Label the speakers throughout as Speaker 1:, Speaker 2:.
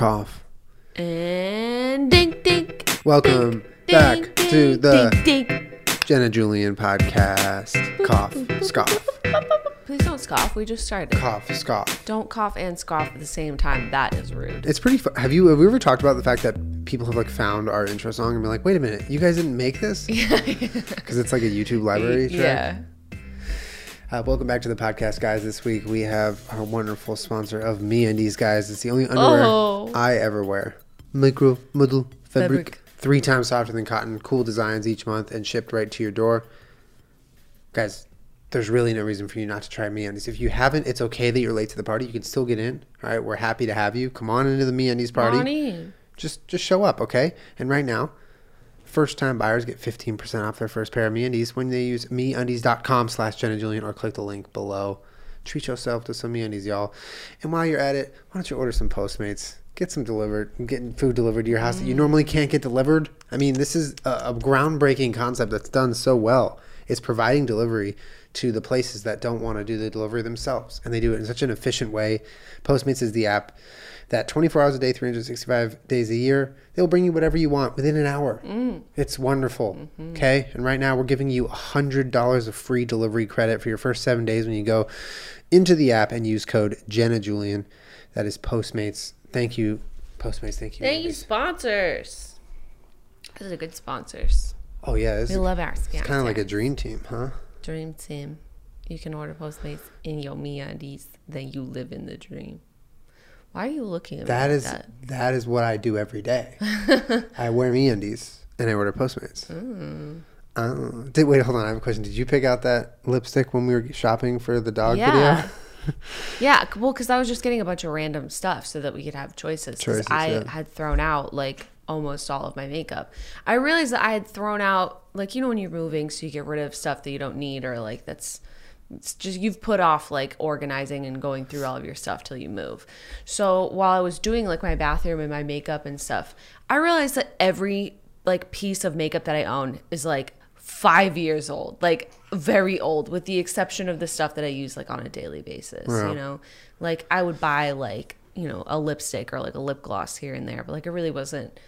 Speaker 1: cough.
Speaker 2: And dink dink.
Speaker 1: Welcome
Speaker 2: dink,
Speaker 1: back
Speaker 2: dink,
Speaker 1: to the
Speaker 2: dink, dink.
Speaker 1: Jenna Julian podcast. Cough, scoff,
Speaker 2: Please don't scoff. We just started.
Speaker 1: cough, scoff.
Speaker 2: Don't cough and scoff at the same time. That is rude.
Speaker 1: It's pretty. Fu- have you have we ever talked about the fact that people have like found our intro song and been like, wait a minute, you guys didn't make this? Yeah. Because it's like a YouTube library track.
Speaker 2: yeah.
Speaker 1: Uh, welcome back to the podcast, guys. This week we have our wonderful sponsor of MeUndies guys. It's the only underwear
Speaker 2: Oh.
Speaker 1: I ever wear. Micro modal fabric.
Speaker 2: Fabric.
Speaker 1: Three times softer than cotton. Cool designs each month and shipped right to your door. Guys, there's really no reason for you not to try MeUndies. If you haven't, it's okay that you're late to the party. You can still get in. All right, we're happy to have you. Come on into the MeUndies party.
Speaker 2: Bonnie.
Speaker 1: Just just show up, okay? And right now, first time buyers get 15% off their first pair of MeUndies when they use MeUndies.com slash Jenna Julian or click the link below. Treat yourself to some MeUndies, y'all. And while you're at it, why don't you order some Postmates? Get some delivered, getting food delivered to your house that you normally can't get delivered. I mean, this is a, a groundbreaking concept that's done so well. It's providing delivery to the places that don't want to do the delivery themselves. And they do it in such an efficient way. Postmates is the app that 24 hours a day, 365 days a year, they'll bring you whatever you want within an hour. Mm. It's wonderful. Mm-hmm. Okay. And right now we're giving you $100 of free delivery credit for your first seven days when you go into the app and use code Jenna Julian. That is Postmates. Thank you, Postmates. Thank you.
Speaker 2: Thank you, sponsors. Those are good sponsors.
Speaker 1: Oh, yeah.
Speaker 2: We love our sponsors.
Speaker 1: It's kind of like a dream team, huh?
Speaker 2: dream team. You can order Postmates in your MeUndies, then you live in the dream. Why are you looking at
Speaker 1: That
Speaker 2: me
Speaker 1: is
Speaker 2: like that?
Speaker 1: that is what I do every day. I wear MeUndies and I order Postmates.
Speaker 2: Mm.
Speaker 1: Oh, did wait? Hold on. I have a question. Did you pick out that lipstick when we were shopping for the dog
Speaker 2: Yeah.
Speaker 1: video?
Speaker 2: Yeah, well, because I was just getting a bunch of random stuff so that we could have choices.
Speaker 1: Choices,
Speaker 2: I
Speaker 1: yeah.
Speaker 2: had thrown out like almost all of my makeup. I realized that I had thrown out like you know when you're moving, so you get rid of stuff that you don't need or like that's it's just you've put off like organizing and going through all of your stuff till you move. So while I was doing like my bathroom and my makeup and stuff, I realized that every like piece of makeup that I own is like five years old, like very old, with the exception of the stuff that I use like on a daily basis.
Speaker 1: Yeah.
Speaker 2: You know, like I would buy like you know a lipstick or like a lip gloss here and there, but like it really wasn't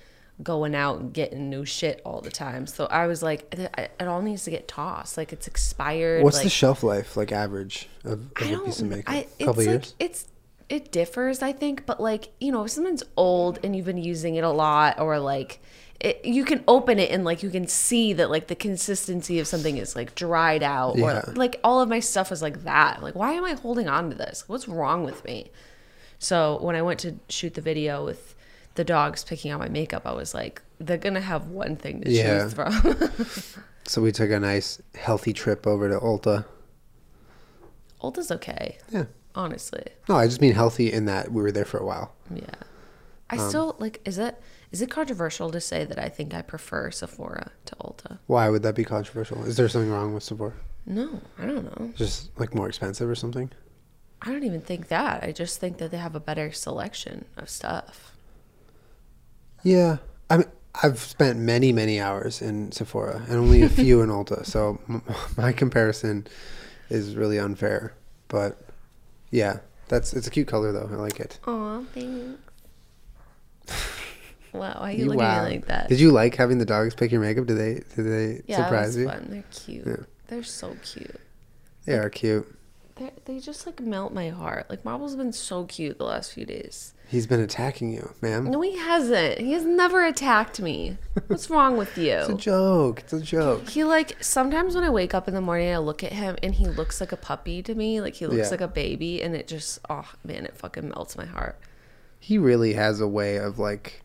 Speaker 2: going out and getting new shit all the time. So I was like, it, all needs to get tossed. Like it's expired.
Speaker 1: What's
Speaker 2: like,
Speaker 1: the shelf life like average of, of a piece of makeup?
Speaker 2: I,
Speaker 1: couple
Speaker 2: like
Speaker 1: years.
Speaker 2: it's it differs, I think, but like you know, if something's old and you've been using it a lot, or like it, you can open it and like you can see that like the consistency of something is like dried out,
Speaker 1: Yeah.
Speaker 2: or like all of my stuff is like that. Like, why am I holding on to this? What's wrong with me? So when I went to shoot the video with the dogs picking out my makeup, I was like, they're gonna have one thing to
Speaker 1: Yeah.
Speaker 2: choose from.
Speaker 1: So we took a nice healthy trip over to Ulta.
Speaker 2: Ulta's okay,
Speaker 1: Yeah.
Speaker 2: honestly.
Speaker 1: No, I just mean healthy in that we were there for a while.
Speaker 2: Yeah. I
Speaker 1: Um,
Speaker 2: still like is it is it controversial to say that I think I prefer Sephora to Ulta?
Speaker 1: Why would that be controversial? Is there something wrong with Sephora?
Speaker 2: No, I don't know.
Speaker 1: Just like more expensive or something?
Speaker 2: I don't even think that. I just think that they have a better selection of stuff.
Speaker 1: Yeah, I mean, I've spent many, many hours in Sephora and only a few in Ulta, so m- my comparison is really unfair. But yeah, that's it's a cute color though. I like it.
Speaker 2: Aw, thanks. wow, why are you,
Speaker 1: You-
Speaker 2: looking at me like that?
Speaker 1: Did you like having the dogs pick your makeup? Did they did they
Speaker 2: yeah,
Speaker 1: surprise you?
Speaker 2: was fun. They're cute.
Speaker 1: Yeah.
Speaker 2: They're so cute.
Speaker 1: They are cute.
Speaker 2: They they just like melt my heart. Like Marble's been so cute the last few days.
Speaker 1: He's been attacking you, ma'am.
Speaker 2: No, he hasn't. He has never attacked me. What's wrong with you?
Speaker 1: It's a joke. It's a joke.
Speaker 2: He like sometimes when I wake up in the morning, I look at him and he looks like a puppy to me. Like he looks
Speaker 1: Yeah.
Speaker 2: like a baby, and it just oh man, it fucking melts my heart.
Speaker 1: He really has a way of like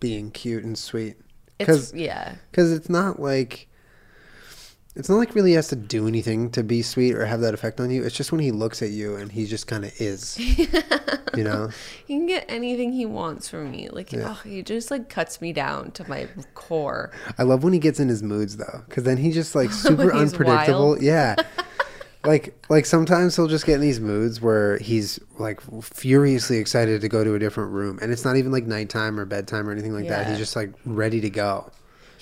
Speaker 1: being cute and sweet.
Speaker 2: It's
Speaker 1: Because
Speaker 2: yeah,
Speaker 1: because it's not like it's not like really has to do anything to be sweet or have that effect on you. It's just when he looks at you and he just kind of is. you know,
Speaker 2: he can get anything he wants from me. Like
Speaker 1: Yeah.
Speaker 2: oh, he just like cuts me down to my core.
Speaker 1: I love when he gets in his moods though, because then he's just like super unpredictable.
Speaker 2: wild.
Speaker 1: Yeah. Like, like sometimes he'll just get in these moods where he's like furiously excited to go to a different room, and it's not even like nighttime or bedtime or anything like that. He's just like ready to go.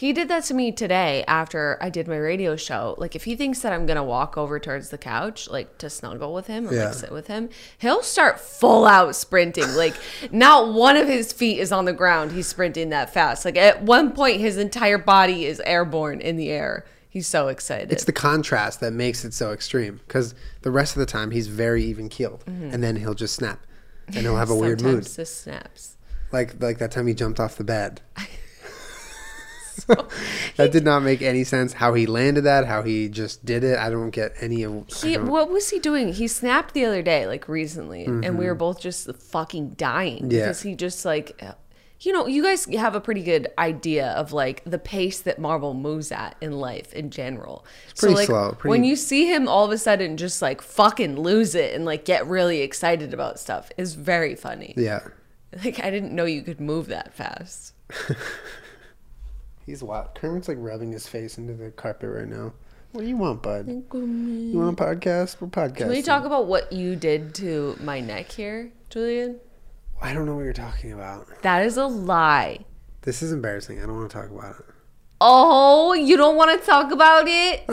Speaker 2: He did that to me today after I did my radio show. Like, if he thinks that I'm gonna walk over towards the couch, like to snuggle with him and
Speaker 1: Yeah.
Speaker 2: like sit with him, he'll start full out sprinting. Like, not one of his feet is on the ground. He's sprinting that fast. Like, at one point, his entire body is airborne in the air. He's so excited.
Speaker 1: It's the contrast that makes it so extreme. Because the rest of the time he's very even keeled, mm-hmm. and then he'll just snap, and he'll have a weird mood.
Speaker 2: Sometimes This snaps.
Speaker 1: Like like that time he jumped off the bed. that did not make any sense. How he landed that, how he just did it. I don't get any of.
Speaker 2: He, what was he doing? He snapped the other day, like recently, and we were both just fucking dying
Speaker 1: Mm-hmm. Yeah.
Speaker 2: because he just like, you know, you guys have a pretty good idea of like the pace that Marble moves at in life in general.
Speaker 1: pretty
Speaker 2: so like
Speaker 1: slow, pretty-
Speaker 2: when you see him all of a sudden just like fucking lose it and like get really excited about stuff is very funny.
Speaker 1: yeah,
Speaker 2: Like I didn't know you could move that fast.
Speaker 1: he's wild. Kermit's like rubbing his face into the carpet right now. What do you want, bud? You want a podcast? We're podcasting.
Speaker 2: Can we talk about what you did to my neck here, Julian?
Speaker 1: I don't know what you're talking about.
Speaker 2: That is a lie.
Speaker 1: This is embarrassing. I don't want to talk about it.
Speaker 2: Oh, you don't want to talk about it?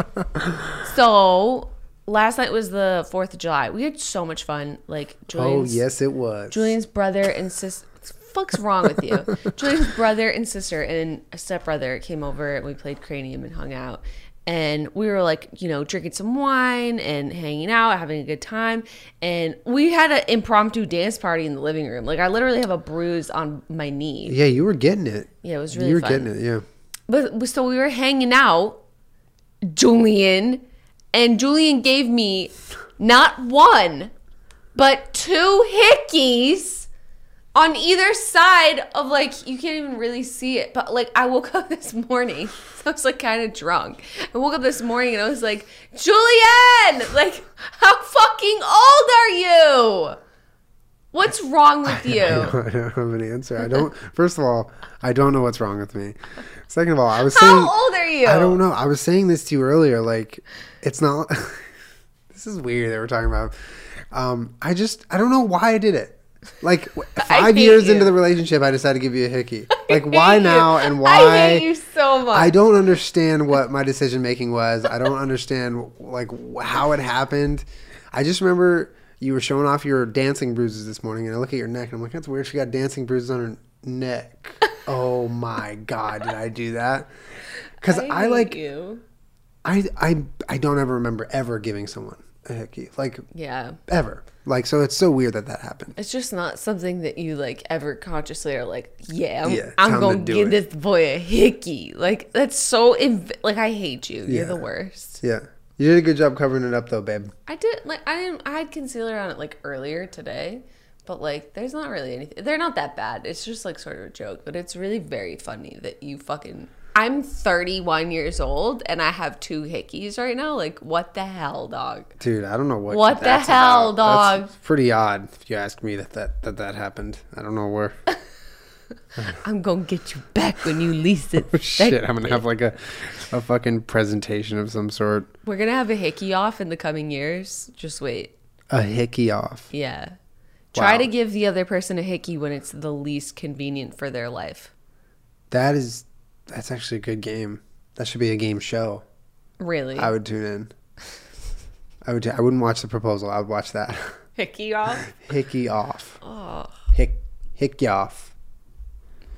Speaker 2: so, last night was the 4th of July. We had so much fun. Like,
Speaker 1: Oh yes, it was.
Speaker 2: Julian's brother and sister. Fuck's wrong with you? Julian's brother and sister and a stepbrother came over and we played Cranium and hung out. And we were like, you know, drinking some wine and hanging out, having a good time. And we had an impromptu dance party in the living room. Like, I literally have a bruise on my knee.
Speaker 1: Yeah, you were getting it.
Speaker 2: Yeah, it was really
Speaker 1: you were
Speaker 2: fun.
Speaker 1: getting it. Yeah.
Speaker 2: But but so we were hanging out, Julian, and Julian gave me not one, but two hickeys on either side of like you can't even really see it. But like I woke up this morning, so I was like kind of drunk. I woke up this morning and I was like, Julian, like how fucking old are you? What's wrong with you?
Speaker 1: I don't, I don't have an answer. I don't. First of all, I don't know what's wrong with me. Second of all, I was saying.
Speaker 2: How old are you?
Speaker 1: I don't know. I was saying this to you earlier. Like, it's not. this is weird that we're talking about. Um, I just I don't know why I did it. Like five years into the relationship, I decided to give you a hickey. Like, why now and why?
Speaker 2: I hate you so much.
Speaker 1: I don't understand what my decision making was. I don't understand like how it happened. I just remember you were showing off your dancing bruises this morning, and I look at your neck, and I'm like, "That's weird. She got dancing bruises on her neck." oh my god, did I do that? Because I,
Speaker 2: hate
Speaker 1: like
Speaker 2: you.
Speaker 1: I I I don't ever remember ever giving someone a hickey like
Speaker 2: Yeah.
Speaker 1: ever. Like so, it's so weird that that happened.
Speaker 2: It's just not something that you like ever consciously are like, yeah, I'm,
Speaker 1: Yeah,
Speaker 2: I'm gonna give
Speaker 1: it.
Speaker 2: this boy a hickey. Like that's so inv- like I hate you. You're the worst.
Speaker 1: Yeah, you did a good job covering it up though, babe.
Speaker 2: I did like I didn't I had concealer on it like earlier today, but like there's not really anything. They're not that bad. It's just like sort of a joke, but it's really very funny that you fucking. I'm 31 years old and I have two hickeys right now. Like what the hell, dog?
Speaker 1: Dude, I don't know what.
Speaker 2: What the hell,
Speaker 1: about. That's
Speaker 2: dog?
Speaker 1: pretty odd if you ask me that that that, that happened. I don't know where.
Speaker 2: I'm gonna get you back when you least it.
Speaker 1: Oh, Shit, I'm gonna have like a a fucking presentation of some sort.
Speaker 2: We're gonna have a hickey off in the coming years. Just wait.
Speaker 1: A hickey off.
Speaker 2: Yeah. Try
Speaker 1: Wow.
Speaker 2: to give the other person a hickey when it's the least convenient for their life.
Speaker 1: That is that's actually a good game. That should be a game show.
Speaker 2: Really?
Speaker 1: I would tune in. I would. I wouldn't watch the proposal. I would watch that.
Speaker 2: hickey off?
Speaker 1: hickey off.
Speaker 2: Oh,
Speaker 1: Hick hickey off.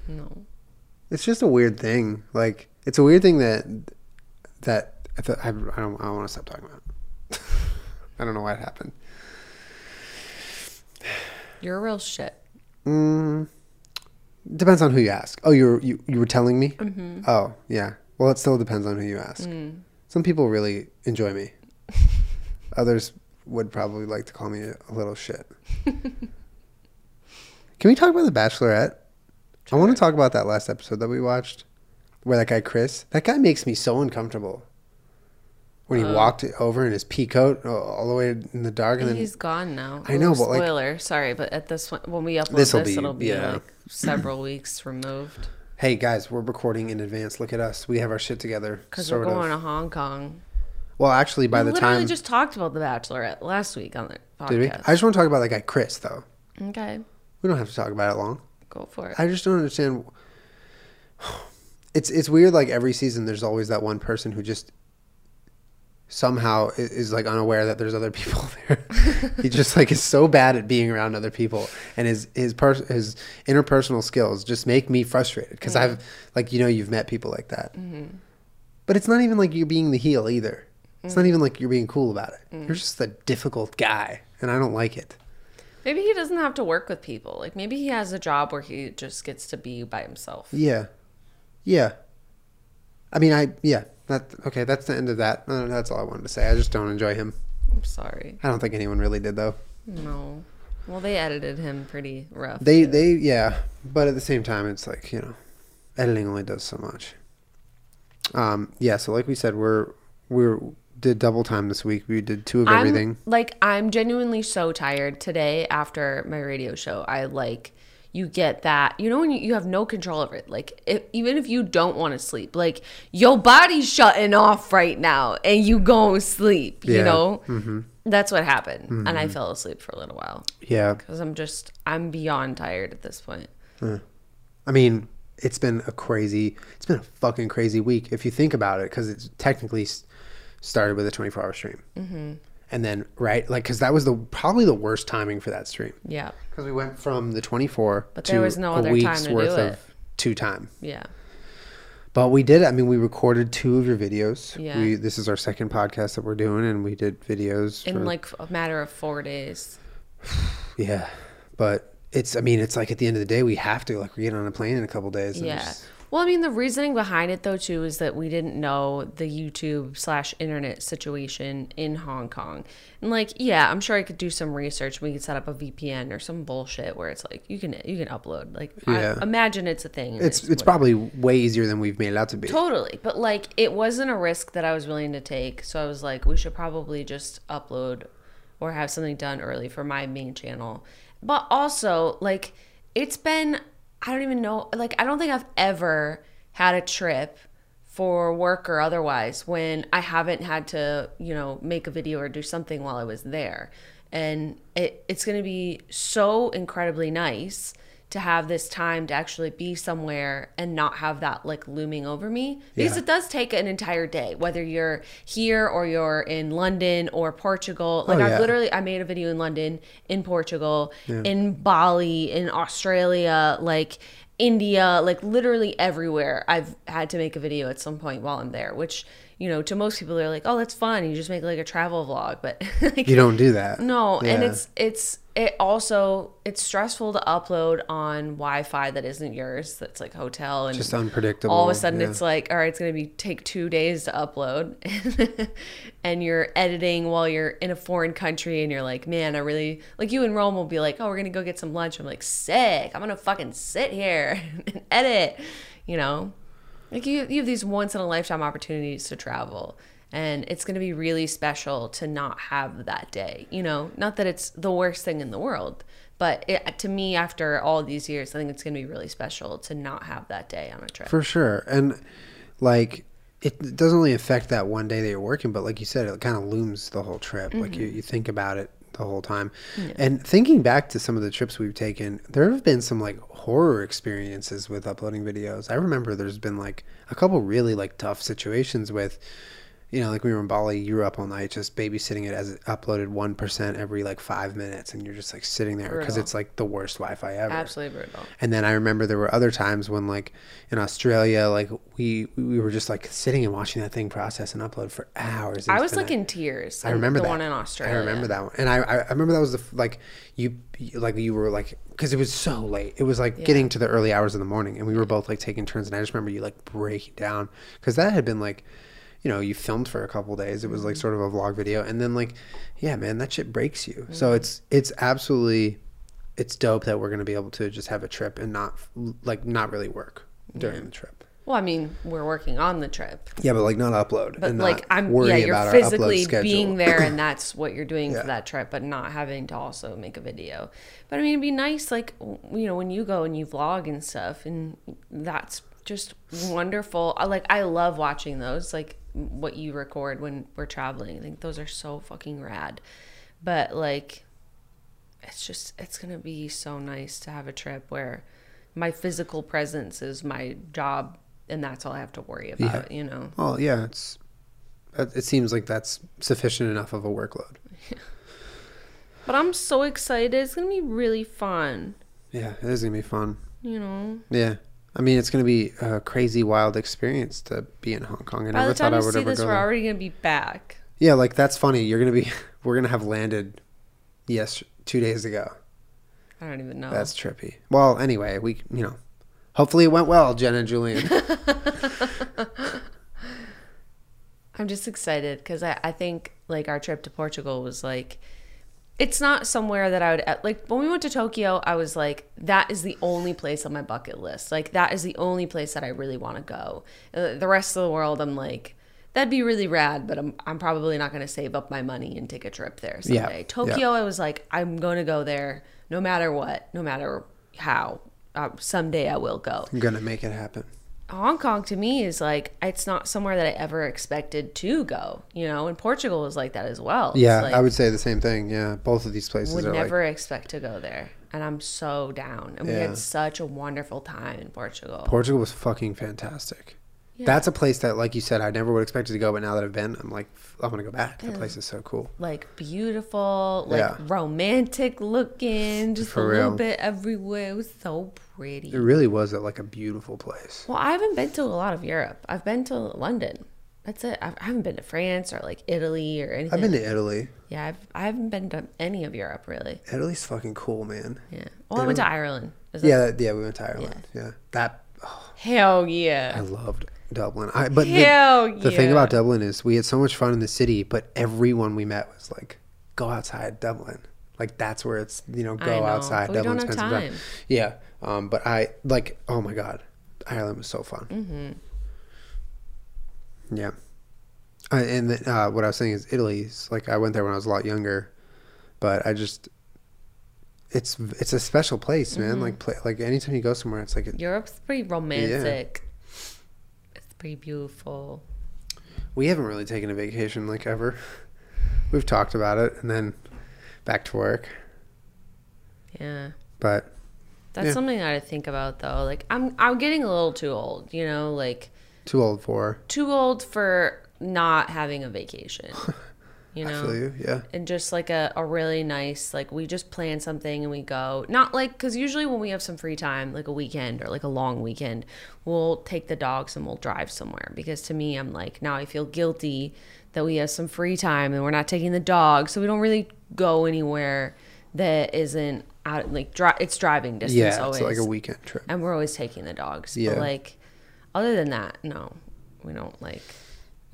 Speaker 2: no.
Speaker 1: It's just a weird thing. Like it's a weird thing that that I, th- I, I don't. I don't want to stop talking about. it. I don't know why it happened.
Speaker 2: You're a real shit.
Speaker 1: Mm, depends on who you ask. Oh, you were you, you were telling me. Mm-hmm. Oh yeah. Well, it still depends on who you ask. Mm. Some people really enjoy me. Others would probably like to call me a, a little shit. Can we talk about the Bachelorette? I want to talk about that last episode that we watched, where that guy Chris. That guy makes me so uncomfortable. When he uh-huh. walked over in his pea coat all the way in the dark, and then
Speaker 2: He's gone now.
Speaker 1: I know,
Speaker 2: Ooh,
Speaker 1: but, like-
Speaker 2: spoiler. Sorry, but at this one, when we upload
Speaker 1: This'll be-
Speaker 2: it'll be
Speaker 1: yeah.
Speaker 2: like several weeks removed
Speaker 1: hey guys, we're recording in advance. Look at us. We have our shit together.
Speaker 2: because we're
Speaker 1: sort of.
Speaker 2: going to Hong Kong.
Speaker 1: Well, actually, by the time
Speaker 2: we
Speaker 1: the
Speaker 2: literally
Speaker 1: time
Speaker 2: just talked about the Bachelorette last week on the podcast.
Speaker 1: did we? I just want to talk about that guy Chris, though.
Speaker 2: okay,
Speaker 1: We don't have to talk about it long.
Speaker 2: go for it.
Speaker 1: I just don't understand. it's it's weird. Like every season, there's always that one person who just somehow is like unaware that there's other people there. he just like is so bad at being around other people, and his his pers- his interpersonal skills just make me frustrated because I've like you know you've met people like that, mm-hmm. but it's not even like you're being the heel either. It's not mm. even like you're being cool about it. Mm. You're just a difficult guy, and I don't like it.
Speaker 2: Maybe he doesn't have to work with people. Like maybe he has a job where he just gets to be by himself.
Speaker 1: Yeah, yeah. I mean, I yeah. That okay. That's the end of that. Uh, that's all I wanted to say. I just don't enjoy him.
Speaker 2: I'm sorry.
Speaker 1: I don't think anyone really did though.
Speaker 2: No. Well, they edited him pretty rough.
Speaker 1: They
Speaker 2: too.
Speaker 1: they yeah, but at the same time, it's like you know, editing only does so much. Um. Yeah. So like we said, we're we're did double time this week. We did two of everything.
Speaker 2: I'm, like I'm genuinely so tired today after my radio show. I like you get that you know when you, you have no control over it like if, even if you don't want to sleep like your body's shutting off right now and you go sleep you know
Speaker 1: Mm-hmm.
Speaker 2: that's what happened and i fell asleep for a little while
Speaker 1: Yeah.
Speaker 2: because i'm just i'm beyond tired at this point
Speaker 1: I mean, it's been a crazy. It's been a fucking crazy week if you think about it, because it's technically started with a 24 hour stream, mm-hmm. And then right, like, because that was the probably the worst timing for that stream.
Speaker 2: yeah
Speaker 1: Because we went from the 24
Speaker 2: But
Speaker 1: to
Speaker 2: there was no other
Speaker 1: week's
Speaker 2: time to
Speaker 1: worth
Speaker 2: do
Speaker 1: of
Speaker 2: it.
Speaker 1: two time.
Speaker 2: yeah
Speaker 1: But we did. I mean, we recorded two of your videos.
Speaker 2: Yeah.
Speaker 1: We, this is our second podcast that we're doing, and we did videos.
Speaker 2: in
Speaker 1: for-
Speaker 2: like a matter of four days
Speaker 1: yeah, but it's. I mean, it's like at the end of the day, we have to. Like, we get on a plane in a couple days. and
Speaker 2: Yeah. Well, I mean, the reasoning behind it though too is that we didn't know the YouTube slash internet situation in Hong Kong, and like, yeah, I'm sure I could do some research. We could set up a VPN or some bullshit where it's like you can you can upload. Like,
Speaker 1: Yeah.
Speaker 2: I imagine it's a thing. and
Speaker 1: It's it's probably way easier than we've made it out to be.
Speaker 2: Totally. But like it wasn't a risk that I was willing to take. So I was like, we should probably just upload or have something done early for my main channel. But also, like, it's been I don't even know like I don't think I've ever had a trip for work or otherwise when I haven't had to, you know, make a video or do something while I was there. And it, it's going to be so incredibly nice to have this time to actually be somewhere and not have that like looming over me. Because
Speaker 1: Yeah.
Speaker 2: it does take an entire day whether you're here or you're in London or Portugal. Oh, like
Speaker 1: Oh,
Speaker 2: I've literally I made a video in London in Portugal in Bali in Australia like India like literally everywhere. I've had to make a video at some point while I'm there which you know to most people they're like oh that's fun you just make like a travel vlog but like
Speaker 1: You don't do that.
Speaker 2: no, and it's it's it also it's stressful to upload on Wi-Fi that isn't yours. That's like hotel and
Speaker 1: Just unpredictable.
Speaker 2: all of a sudden
Speaker 1: yeah.
Speaker 2: it's like all right, it's gonna be take two days to upload, and you're editing while you're in a foreign country, and you're like, man, I really like you in Rome will be like, oh, we're gonna go get some lunch. I'm like, sick. I'm gonna fucking sit here and edit, you know. Like you, you have these once in a lifetime opportunities to travel, and it's going to be really special to not have that day. You know, not that it's the worst thing in the world, but it, to me, after all these years, I think it's going to be really special to not have that day on a trip.
Speaker 1: For sure. And like it doesn't only affect that one day that you're working, but like you said, it kind of looms the whole trip. Like
Speaker 2: Mm-hmm.
Speaker 1: you, you think about it the whole time. And thinking back to some of the trips we've taken, there have been some like horror experiences with uploading videos. I remember there's been like a couple really like tough situations with you know, like we were in Bali, you were up all night just babysitting it as it uploaded 1% every like five minutes. And you're just like sitting there because it's like the worst Wi Fi ever.
Speaker 2: Absolutely brutal.
Speaker 1: And then I remember there were other times when, like in Australia, like we we were just like sitting and watching that thing process and upload for hours.
Speaker 2: I was like in tears.
Speaker 1: I remember
Speaker 2: the
Speaker 1: that
Speaker 2: one in Australia.
Speaker 1: I remember that one, and I I remember that was the like you like you were like because it was so late. It was like getting to the early hours of the morning, and we were both like taking turns. And I just remember you like breaking down because that had been like. You know, you filmed for a couple days. It was like
Speaker 2: Mm-hmm.
Speaker 1: sort of a vlog video, and then like, yeah, man, that shit breaks you.
Speaker 2: Mm-hmm.
Speaker 1: So it's it's absolutely, it's dope that we're gonna be able to just have a trip and not like not really work during the trip.
Speaker 2: Well, I mean, we're working on the trip,
Speaker 1: Yeah, but like not upload.
Speaker 2: but
Speaker 1: and
Speaker 2: like I'm, yeah, you're
Speaker 1: our
Speaker 2: physically being there, and that's what you're doing
Speaker 1: Yeah.
Speaker 2: for that trip, but not having to also make a video. But I mean, it'd be nice, like you know, when you go and you vlog and stuff, and that's just wonderful. I like, I love watching those, like what you record when we're traveling. I think those are so fucking rad. But like, it's just it's gonna be so nice to have a trip where my physical presence is my job and that's all I have to worry about. You know.
Speaker 1: Well, yeah, it's it it seems like that's sufficient enough of a workload.
Speaker 2: But I'm so excited. It's gonna be really fun.
Speaker 1: Yeah, it is gonna be fun.
Speaker 2: You know.
Speaker 1: Yeah. I mean, it's gonna be a crazy, wild experience to be in Hong Kong. I
Speaker 2: By
Speaker 1: never
Speaker 2: the
Speaker 1: thought
Speaker 2: time
Speaker 1: I
Speaker 2: you
Speaker 1: would
Speaker 2: see
Speaker 1: ever
Speaker 2: this,
Speaker 1: go
Speaker 2: we're
Speaker 1: there.
Speaker 2: already gonna be back.
Speaker 1: Yeah, like that's funny. You're gonna be, we're gonna have landed, yes, two days ago.
Speaker 2: I don't even know.
Speaker 1: That's trippy. Well, anyway, we, you know, hopefully it went well, Jen and Julian.
Speaker 2: I'm just excited because I, I think like our trip to Portugal was like, it's not somewhere that I would like. When we went to Tokyo, I was like, that is the only place on my bucket list. Like that is the only place that I really want to go. Uh, The rest of the world, I'm like, that'd be really rad, but I'm I'm probably not going to save up my money and take a trip there someday.
Speaker 1: yeah.
Speaker 2: Tokyo, I was like, I'm going to go there no matter what, no matter how. Uh, someday I will go.
Speaker 1: I'm gonna make it happen.
Speaker 2: Hong Kong to me is like it's not somewhere that I ever expected to go, you know. And Portugal is like that as well.
Speaker 1: Yeah,
Speaker 2: like,
Speaker 1: I would say the same thing. Yeah, both of these places
Speaker 2: would
Speaker 1: are
Speaker 2: never
Speaker 1: like
Speaker 2: expect to go there, and I'm so down. And we had such a wonderful time in Portugal.
Speaker 1: Portugal was fucking fantastic. That's a place that, like you said, I never would expect to go, but now that I've been, I'm like, I'm gonna go back. That place is so cool.
Speaker 2: like beautiful, like
Speaker 1: Yeah.
Speaker 2: romantic looking, just
Speaker 1: For
Speaker 2: a little bit everywhere. It was so pretty.
Speaker 1: It really was a, like a beautiful place.
Speaker 2: Well, I haven't been to a lot of Europe. I've been to London. That's it. I haven't been to France or like Italy or anything.
Speaker 1: I've been to Italy.
Speaker 2: yeah, I've, I haven't been to any of Europe really.
Speaker 1: Italy's fucking cool, man.
Speaker 2: Yeah. Well, I went to Ireland. Is
Speaker 1: Yeah, that- yeah, we went to Ireland. Yeah, that oh,
Speaker 2: Hell yeah!
Speaker 1: I
Speaker 2: yeah.
Speaker 1: loved Dublin. I, but the,
Speaker 2: Hell
Speaker 1: the thing
Speaker 2: yeah.
Speaker 1: about Dublin is we had so much fun in the city, but everyone we met was like, "Go outside, Dublin." Like that's where it's you know go
Speaker 2: know,
Speaker 1: outside. Dublin,
Speaker 2: don't have
Speaker 1: spend some
Speaker 2: time.
Speaker 1: Yeah, um, but I like. Oh my god, Ireland was so fun.
Speaker 2: Mm-hmm.
Speaker 1: Yeah, I, and the, uh, what I was saying is Italy's like I went there when I was a lot younger, but I just. It's it's a special place, man.
Speaker 2: Mm-hmm.
Speaker 1: Like play, like anytime you go somewhere, it's like a,
Speaker 2: Europe's pretty romantic. It's pretty beautiful.
Speaker 1: We haven't really taken a vacation like ever. We've talked about it and then back to work.
Speaker 2: Yeah.
Speaker 1: But
Speaker 2: That's
Speaker 1: Yeah.
Speaker 2: something I think about though. Like I'm I'm getting a little too old, you know, like
Speaker 1: too old for.
Speaker 2: too old for not having a vacation. You
Speaker 1: I
Speaker 2: know?
Speaker 1: you. Yeah.
Speaker 2: and just like a, a really nice like we just plan something and we go not like because usually when we have some free time like a weekend or like a long weekend we'll take the dogs and we'll drive somewhere because to me i'm like now i feel guilty that we have some free time and we're not taking the dog so we don't really go anywhere that isn't out like dri- it's driving distance
Speaker 1: Yeah.
Speaker 2: always
Speaker 1: It's like a weekend trip.
Speaker 2: and we're always taking the dogs
Speaker 1: Yeah.
Speaker 2: but like other than that no we don't like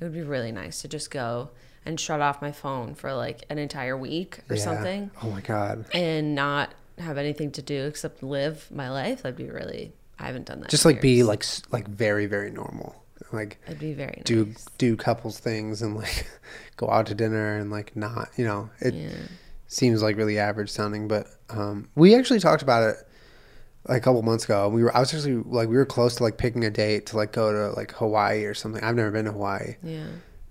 Speaker 2: it would be really nice to just go and shut off my phone for like an entire week or
Speaker 1: Yeah.
Speaker 2: something
Speaker 1: Oh my god.
Speaker 2: and not have anything to do except live my life that'd be really i haven't done that
Speaker 1: Just like be like like very very normal. Like
Speaker 2: it'd be very
Speaker 1: do
Speaker 2: nice.
Speaker 1: do couples things and like go out to dinner and like not you know it
Speaker 2: yeah
Speaker 1: seems like really average sounding but um we actually talked about it like a couple months ago we were i was actually like we were close to like picking a date to like go to like hawaii or something i've never been to hawaii
Speaker 2: yeah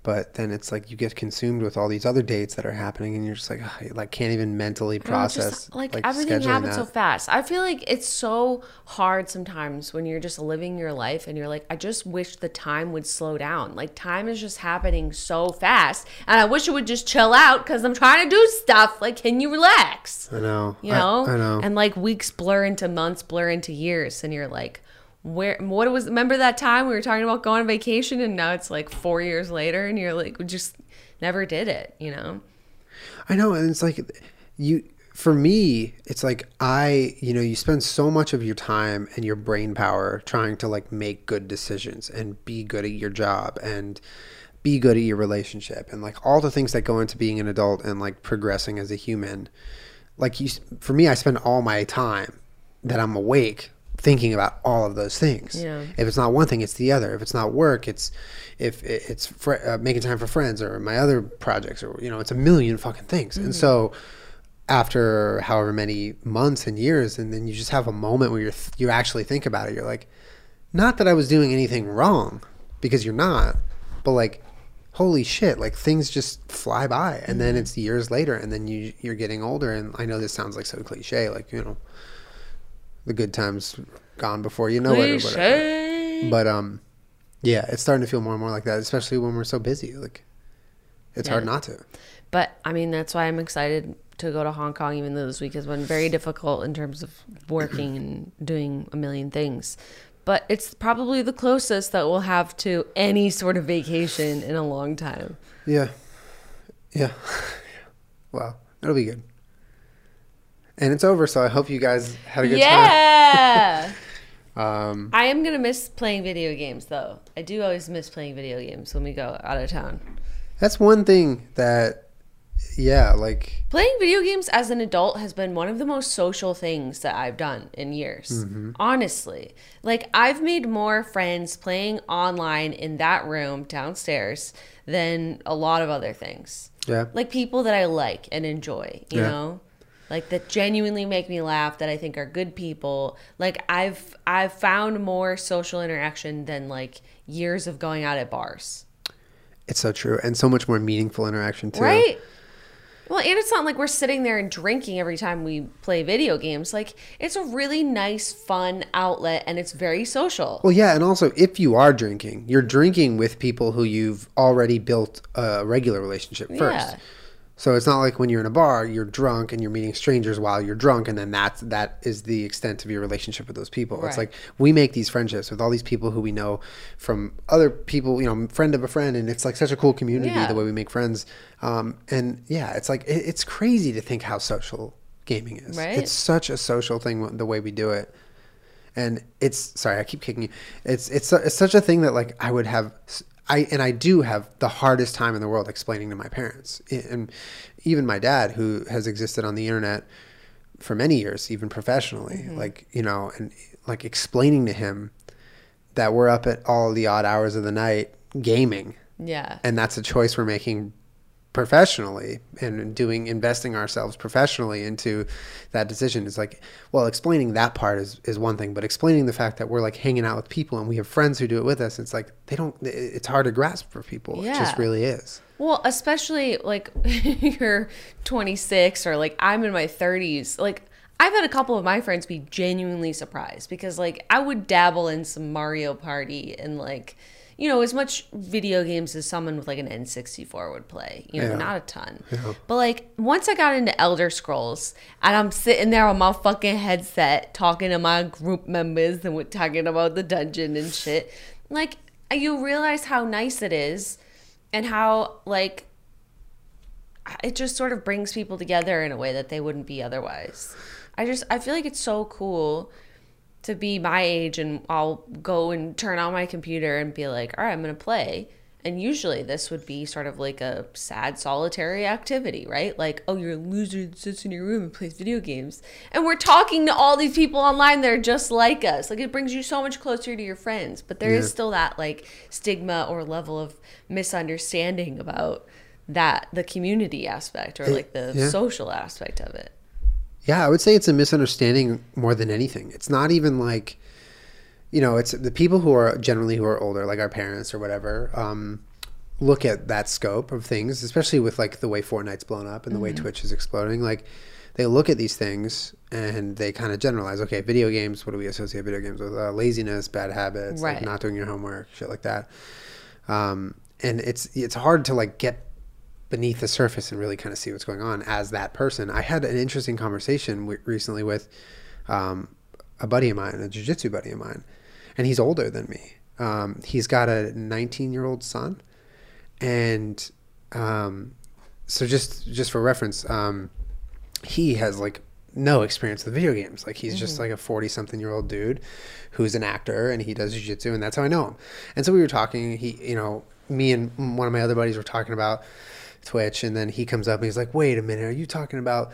Speaker 1: but then it's like you get consumed with all these other dates that are happening and you're just like ugh, like can't even mentally
Speaker 2: I don't know, it's
Speaker 1: process
Speaker 2: just, like, everything
Speaker 1: scheduling
Speaker 2: happens so fast. I feel like it's so hard sometimes when you're just living your life and you're like, I just wish the time would slow down. Like time is just happening so fast, and I wish it would just chill out because I'm trying to do stuff. Like, can you relax?
Speaker 1: i know
Speaker 2: You
Speaker 1: I-
Speaker 2: know,
Speaker 1: I, know
Speaker 2: and like weeks blur into months, blur into years, and you're like. Where what was remember that time we were talking about going on vacation and now it's like four years later and you're like we just never did it, you know?
Speaker 1: I know, and it's like you for me, it's like I, you know, you spend so much of your time and your brain power trying to like make good decisions and be good at your job and be good at your relationship and like all the things that go into being an adult and like progressing as a human. Like you for me, I spend all my time that I'm awake thinking about all of those things.
Speaker 2: Yeah.
Speaker 1: If it's not one thing, it's the other. If it's not work, it's if it's fr- uh, making time for friends or my other projects or you know, it's a million fucking things. And so after however many months and years and then you just have a moment where you're th- you actually think about it. You're like not that I was doing anything wrong because you're not, but like holy shit, like things just fly by and then it's years later and then you you're getting older and I know this sounds like so cliche like, you know, the good times gone before you know it or whatever. But um, Yeah, it's starting to feel more and more like that, especially when we're so busy. Like, it's hard not to.
Speaker 2: But I mean, that's why I'm excited to go to Hong Kong, even though this week has been very difficult in terms of working and doing a million things. But it's probably the closest that we'll have to any sort of vacation in a long time.
Speaker 1: Yeah. Yeah. Wow. It'll be good. And it's over, so I hope you guys had a good
Speaker 2: Yeah.
Speaker 1: time. Um,
Speaker 2: I am gonna miss playing video games though. I do always miss playing video games when we go out of town.
Speaker 1: that's one thing that, yeah, like,
Speaker 2: Playing video games as an adult has been one of the most social things that I've done in years. Honestly. Like, I've made more friends playing online in that room downstairs than a lot of other things.
Speaker 1: yeah.
Speaker 2: Like, people that I like and enjoy, you
Speaker 1: Yeah.
Speaker 2: know? Like that genuinely make me laugh that I think are good people. Like I've I've found more social interaction than like years of going out at bars.
Speaker 1: It's so true. And so much more meaningful interaction, too.
Speaker 2: Right? Well, and it's not like we're sitting there and drinking every time we play video games. Like, it's a really nice, fun outlet and it's very social.
Speaker 1: Well, yeah, and also if you are drinking, you're drinking with people who you've already built a regular relationship first.
Speaker 2: Yeah.
Speaker 1: So it's not like when you're in a bar, you're drunk and you're meeting strangers while you're drunk, and then that's that is the extent of your relationship with those people. It's like we make these friendships with all these people who we know from other people, you know, friend of a friend, and it's like such a cool community
Speaker 2: Yeah.
Speaker 1: the way we make friends. Um, and yeah, it's like it, it's crazy to think how social gaming is.
Speaker 2: Right.
Speaker 1: It's such a social thing the way we do it and it's sorry i keep kicking you it's it's it's such a thing that like i would have i and i do have the hardest time in the world explaining to my parents. And even my dad who has existed on the internet for many years even professionally mm-hmm. like you know and like explaining to him that we're up at all the odd hours of the night gaming.
Speaker 2: Yeah.
Speaker 1: and that's a choice we're making professionally and doing investing ourselves professionally into that decision is like well explaining that part is, is one thing but explaining the fact that we're like hanging out with people and we have friends who do it with us it's like they don't it's hard to grasp for people yeah. it just really is
Speaker 2: Well, especially like you're 26 or like I'm in my 30s. Like I've had a couple of my friends be genuinely surprised because like I would dabble in some Mario Party and like you know as much video games as someone with like an N64 would play. You know,
Speaker 1: Yeah.
Speaker 2: not a ton. But like once I got into Elder Scrolls and I'm sitting there on my fucking headset talking to my group members and we're talking about the dungeon and shit, like you realize how nice it is and how like it just sort of brings people together in a way that they wouldn't be otherwise. I just I feel like it's so cool to be my age and I'll go and turn on my computer and be like, "All right, I'm going to play." And usually this would be sort of like a sad solitary activity, right? Like, "Oh, you're a loser that sits in your room and plays video games." And we're talking to all these people online that are just like us. Like it brings you so much closer to your friends, but there is
Speaker 1: Yeah.
Speaker 2: still that like stigma or level of misunderstanding about that the community aspect or like the
Speaker 1: yeah.
Speaker 2: social aspect of it.
Speaker 1: Yeah, I would say it's a misunderstanding more than anything. It's not even like, you know, it's the people who are generally who are older, like our parents or whatever, um, look at that scope of things, especially with like the way Fortnite's blown up and the way Twitch is exploding. Like, they look at these things and they kind of generalize. Okay, video games. What do we associate video games with? Uh, laziness, bad habits, like
Speaker 2: Right.
Speaker 1: not doing your homework, shit like that. Um, and it's it's hard to like get beneath the surface and really kind of see what's going on as that person. I had an interesting conversation w- recently with um, a buddy of mine, a jujitsu buddy of mine, and he's older than me. Um, he's got a 19 year old son, and um, so just just for reference, um, he has like no experience with video games. Like he's just like a 40 something year old dude who's an actor and he does jiu-jitsu and that's how I know him. And so we were talking, he, you know, me and one of my other buddies were talking about Twitch and then he comes up and he's like, wait a minute, are you talking about,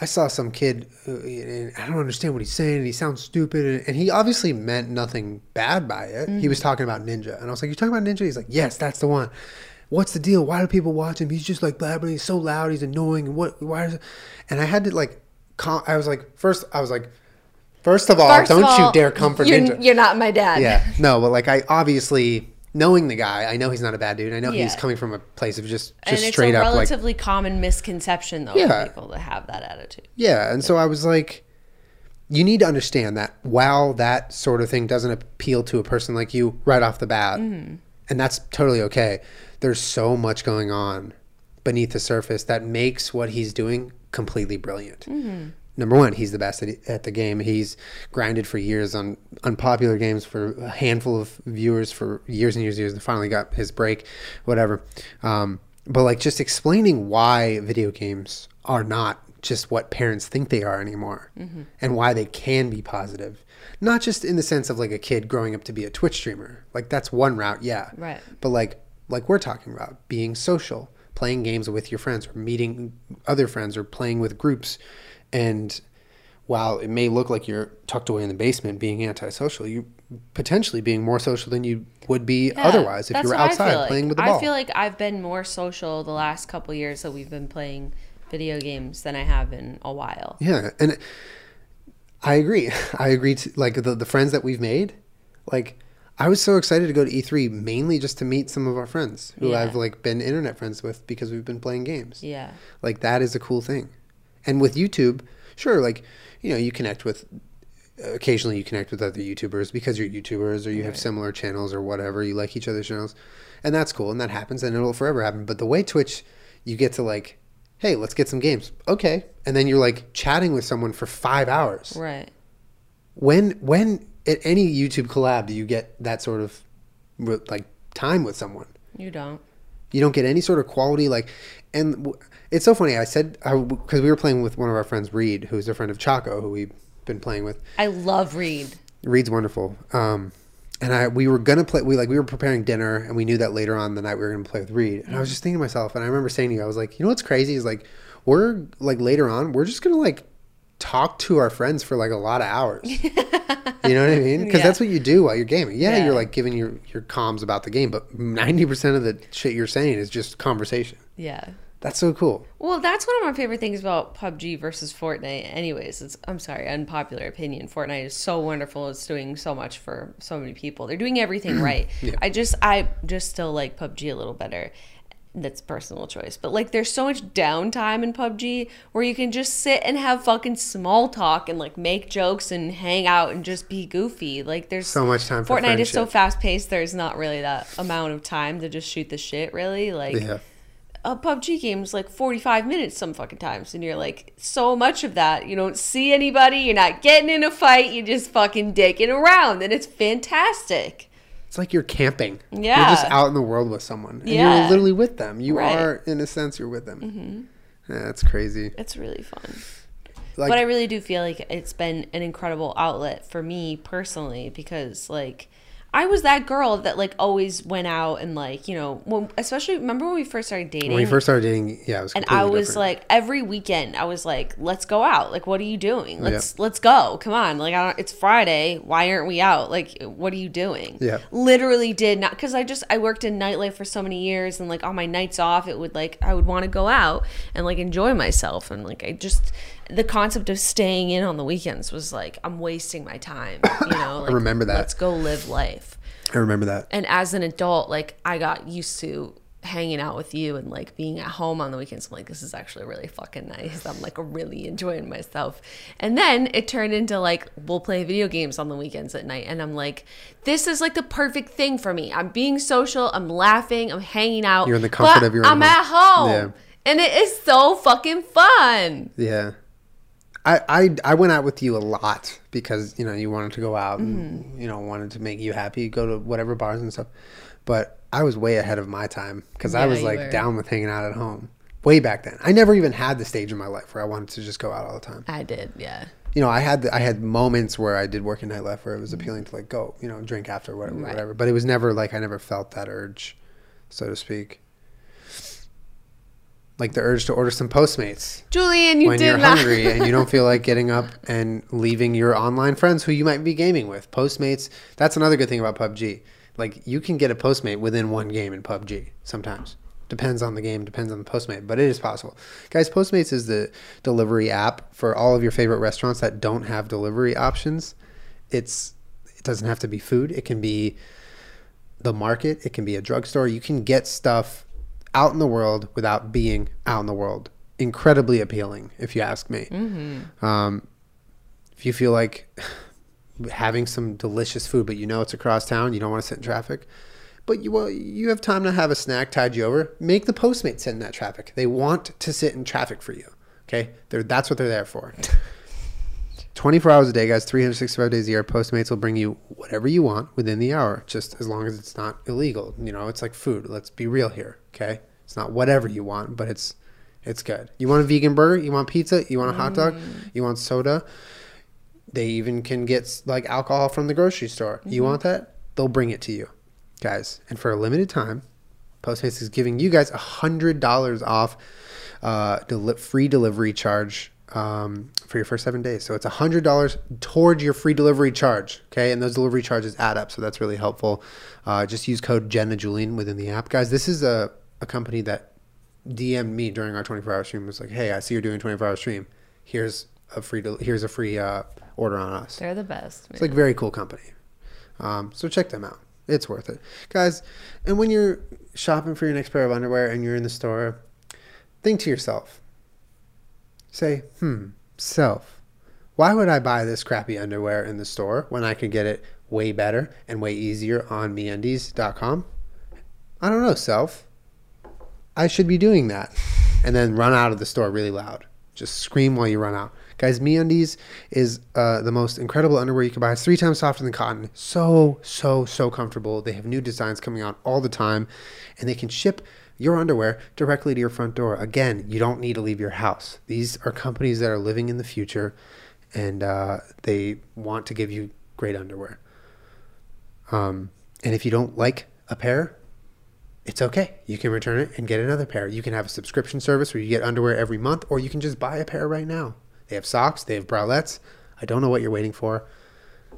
Speaker 1: I saw some kid and I don't understand what he's saying and he sounds stupid. And he obviously meant nothing bad by it. He was mm-hmm. talking about Ninja. And I was like, you talking about Ninja? He's like, yes, that's the one. What's the deal? Why do people watch him? He's just like blabbering. He's so loud. He's annoying. And what? Why is it? And I had to like, com- I was like, first, I was like, first of all,
Speaker 2: First
Speaker 1: don't
Speaker 2: all,
Speaker 1: you dare come for
Speaker 2: you're,
Speaker 1: Ninja.
Speaker 2: You're not my dad.
Speaker 1: Yeah, no, but like I obviously knowing the guy, I know he's not a bad dude. I know he's coming from a place of just
Speaker 2: And
Speaker 1: just
Speaker 2: it's
Speaker 1: straight
Speaker 2: a
Speaker 1: up like
Speaker 2: relatively common misconception though
Speaker 1: Yeah.
Speaker 2: for people to have that attitude.
Speaker 1: yeah. And so I was like, you need to understand that while that sort of thing doesn't appeal to a person like you right off the bat, mm-hmm. and that's totally okay, there's so much going on beneath the surface that makes what he's doing completely brilliant. Mm-hmm. Number one, he's the best at, at the game. He's grinded for years on unpopular games for a handful of viewers for years and years and years, and finally got his break, whatever. Um, but like just explaining why video games are not just what parents think they are anymore and why they can be positive. Not just in the sense of like a kid growing up to be a Twitch streamer. Like that's one route, yeah.
Speaker 2: Right.
Speaker 1: But like like we're talking about, being social, playing games with your friends or meeting other friends or playing with groups and while it may look like you're tucked away in the basement being antisocial, you potentially being more social than you would be
Speaker 2: Yeah,
Speaker 1: otherwise if you were outside
Speaker 2: like.
Speaker 1: playing with the ball.
Speaker 2: I feel like I've been more social the last couple years that we've been playing video games than I have in a while.
Speaker 1: Yeah, and I agree. I agree to like the the friends that we've made. Like I was so excited to go to E3 mainly just to meet some of our friends who
Speaker 2: Yeah.
Speaker 1: I've like been internet friends with because we've been playing games.
Speaker 2: Yeah.
Speaker 1: Like that is a cool thing. And with YouTube, sure, like you know, you connect with occasionally you connect with other YouTubers because you're YouTubers or you have similar channels or whatever. You like each other's channels, and that's cool, and that happens, and it'll forever happen. But the way Twitch, you get to like, hey, let's get some games, okay, and then you're like chatting with someone for five hours.
Speaker 2: Right.
Speaker 1: When when at any YouTube collab do you get that sort of like time with someone?
Speaker 2: You don't.
Speaker 1: You don't get any sort of quality like, and it's so funny. I said because we were playing with one of our friends, Reed, who's a friend of Chaco, who we've been playing with.
Speaker 2: I love Reed.
Speaker 1: Reed's wonderful. Um, and I we were gonna play. We like we were preparing dinner, and we knew that later on the night we were gonna play with Reed. And I was just thinking to myself, and I remember saying to you, I was like, you know what's crazy is like we're like later on, we're just gonna like talk to our friends for like a lot of hours. you know what I mean? Because
Speaker 2: Yeah.
Speaker 1: that's what you do while you're gaming. Yeah,
Speaker 2: Yeah.
Speaker 1: you're like giving your your comms about the game, but ninety percent of the shit you're saying is just conversation.
Speaker 2: Yeah.
Speaker 1: That's so cool.
Speaker 2: Well, that's one of my favorite things about PUBG versus Fortnite. Anyways, it's I'm sorry, unpopular opinion. Fortnite is so wonderful. It's doing so much for so many people. They're doing everything right. I just I just still like PUBG a little better. That's personal choice. But like there's so much downtime in PUBG where you can just sit and have fucking small talk and like make jokes and hang out and just be goofy. Like there's
Speaker 1: So much time for
Speaker 2: Fortnite is so fast paced there's not really that amount of time to just shoot the shit really. Like
Speaker 1: Yeah.
Speaker 2: A PUBG game is like 45 minutes some fucking times, and you're like, so much of that, you don't see anybody, you're not getting in a fight, you're just fucking dicking around, and it's fantastic.
Speaker 1: It's like you're camping.
Speaker 2: Yeah.
Speaker 1: You're just out in the world with someone. And
Speaker 2: Yeah.
Speaker 1: you're literally with them. You
Speaker 2: Right.
Speaker 1: are, in a sense, you're with them. Mm-hmm. Yeah, that's crazy.
Speaker 2: It's really fun.
Speaker 1: Like,
Speaker 2: but I really do feel like it's been an incredible outlet for me personally because, like, I was that girl that like always went out and like you know when, especially remember when we first started dating?
Speaker 1: When we first started dating, yeah, it was
Speaker 2: and I was
Speaker 1: different.
Speaker 2: like every weekend I was like let's go out. Like what are you doing? Let's let's go. Come on. Like I don't, it's Friday. Why aren't we out? Like what are you doing?
Speaker 1: Yeah.
Speaker 2: literally did not because I just I worked in nightlife for so many years and like on my nights off it would like I would want to go out and like enjoy myself. And like I just the concept of staying in on the weekends was like I'm wasting my time you know like,
Speaker 1: remember that.
Speaker 2: let's go live life
Speaker 1: I remember that.
Speaker 2: and as an adult, like I got used to hanging out with you and like being at home on the weekends. I'm like, this is actually really fucking nice. I'm like really enjoying myself. And then it turned into like we'll play video games on the weekends at night, and I'm like, this is like the perfect thing for me. I'm being social. I'm laughing. I'm hanging out.
Speaker 1: You're in the comfort
Speaker 2: but
Speaker 1: of your own
Speaker 2: I'm
Speaker 1: home.
Speaker 2: at home,
Speaker 1: Yeah.
Speaker 2: and it is so fucking fun.
Speaker 1: Yeah. I, I, I went out with you a lot because, you know, you wanted to go out
Speaker 2: Mm-hmm.
Speaker 1: and, you know, wanted to make you happy, go to whatever bars and stuff. But I was way ahead of my time because I was like
Speaker 2: were.
Speaker 1: down with hanging out at home way back then. I never even had the stage in my life where I wanted to just go out all the time.
Speaker 2: I did, yeah.
Speaker 1: You know, I had the, I had moments where I did work in nightlife where it was appealing to like go, you know, drink after whatever,
Speaker 2: Right.
Speaker 1: whatever. But it was never like I never felt that urge, so to speak. Like the urge to order some Postmates
Speaker 2: Julian, you
Speaker 1: when
Speaker 2: did
Speaker 1: you're
Speaker 2: not.
Speaker 1: hungry and you don't feel like getting up and leaving your online friends who you might be gaming with. Postmates, that's another good thing about PUBG. Like you can get a Postmate within one game in PUBG sometimes. Depends on the game, depends on the Postmate, but it is possible. Guys, Postmates is the delivery app for all of your favorite restaurants that don't have delivery options. It's it doesn't have to be food. It can be the market, it can be a drugstore. You can get stuff out in the world without being out in the world. Incredibly appealing, if you ask me. Um, if you feel like having some delicious food, but you know it's across town, you don't want to sit in traffic, but you well, you have time to have a snack tide you over. Make the Postmates sit in that traffic. They want to sit in traffic for you. Okay, they're, that's what they're there for. 24 hours a day, guys, 365 days a year. Postmates will bring you whatever you want within the hour, just as long as it's not illegal. You know, it's like food. Let's be real here, okay? It's not whatever you want, but it's it's good. You want a vegan burger? You want pizza? You want a hot dog? You want soda? They even can get like alcohol from the grocery store. You want that? They'll bring it to you, guys. And for a limited time, Postmates is giving you guys a hundred dollars off uh, deli- free delivery charge um, for your first seven days. So it's a hundred dollars towards your free delivery charge. Okay, and those delivery charges add up, so that's really helpful. Uh, just use code Jenna Julien within the app, guys. This is a, a company that DM'd me during our 24 hour stream. Was like, hey, I see you're doing a 24 hour stream. Here's a free del- here's a free uh, order on us.
Speaker 2: They're the best.
Speaker 1: It's like very cool company. Um, so check them out. It's worth it, guys. And when you're shopping for your next pair of underwear and you're in the store, think to yourself. Say, hmm, self, why would I buy this crappy underwear in the store when I could get it way better and way easier on meundies.com? I don't know, self. I should be doing that. And then run out of the store really loud. Just scream while you run out. Guys, MeUndies is uh, the most incredible underwear you can buy. It's three times softer than cotton. So, so, so comfortable. They have new designs coming out all the time, and they can ship your underwear directly to your front door. Again, you don't need to leave your house. These are companies that are living in the future, and uh, they want to give you great underwear. Um, and if you don't like a pair, it's okay. You can return it and get another pair. You can have a subscription service where you get underwear every month, or you can just buy a pair right now. They have socks, they have bralettes. I don't know what you're waiting for.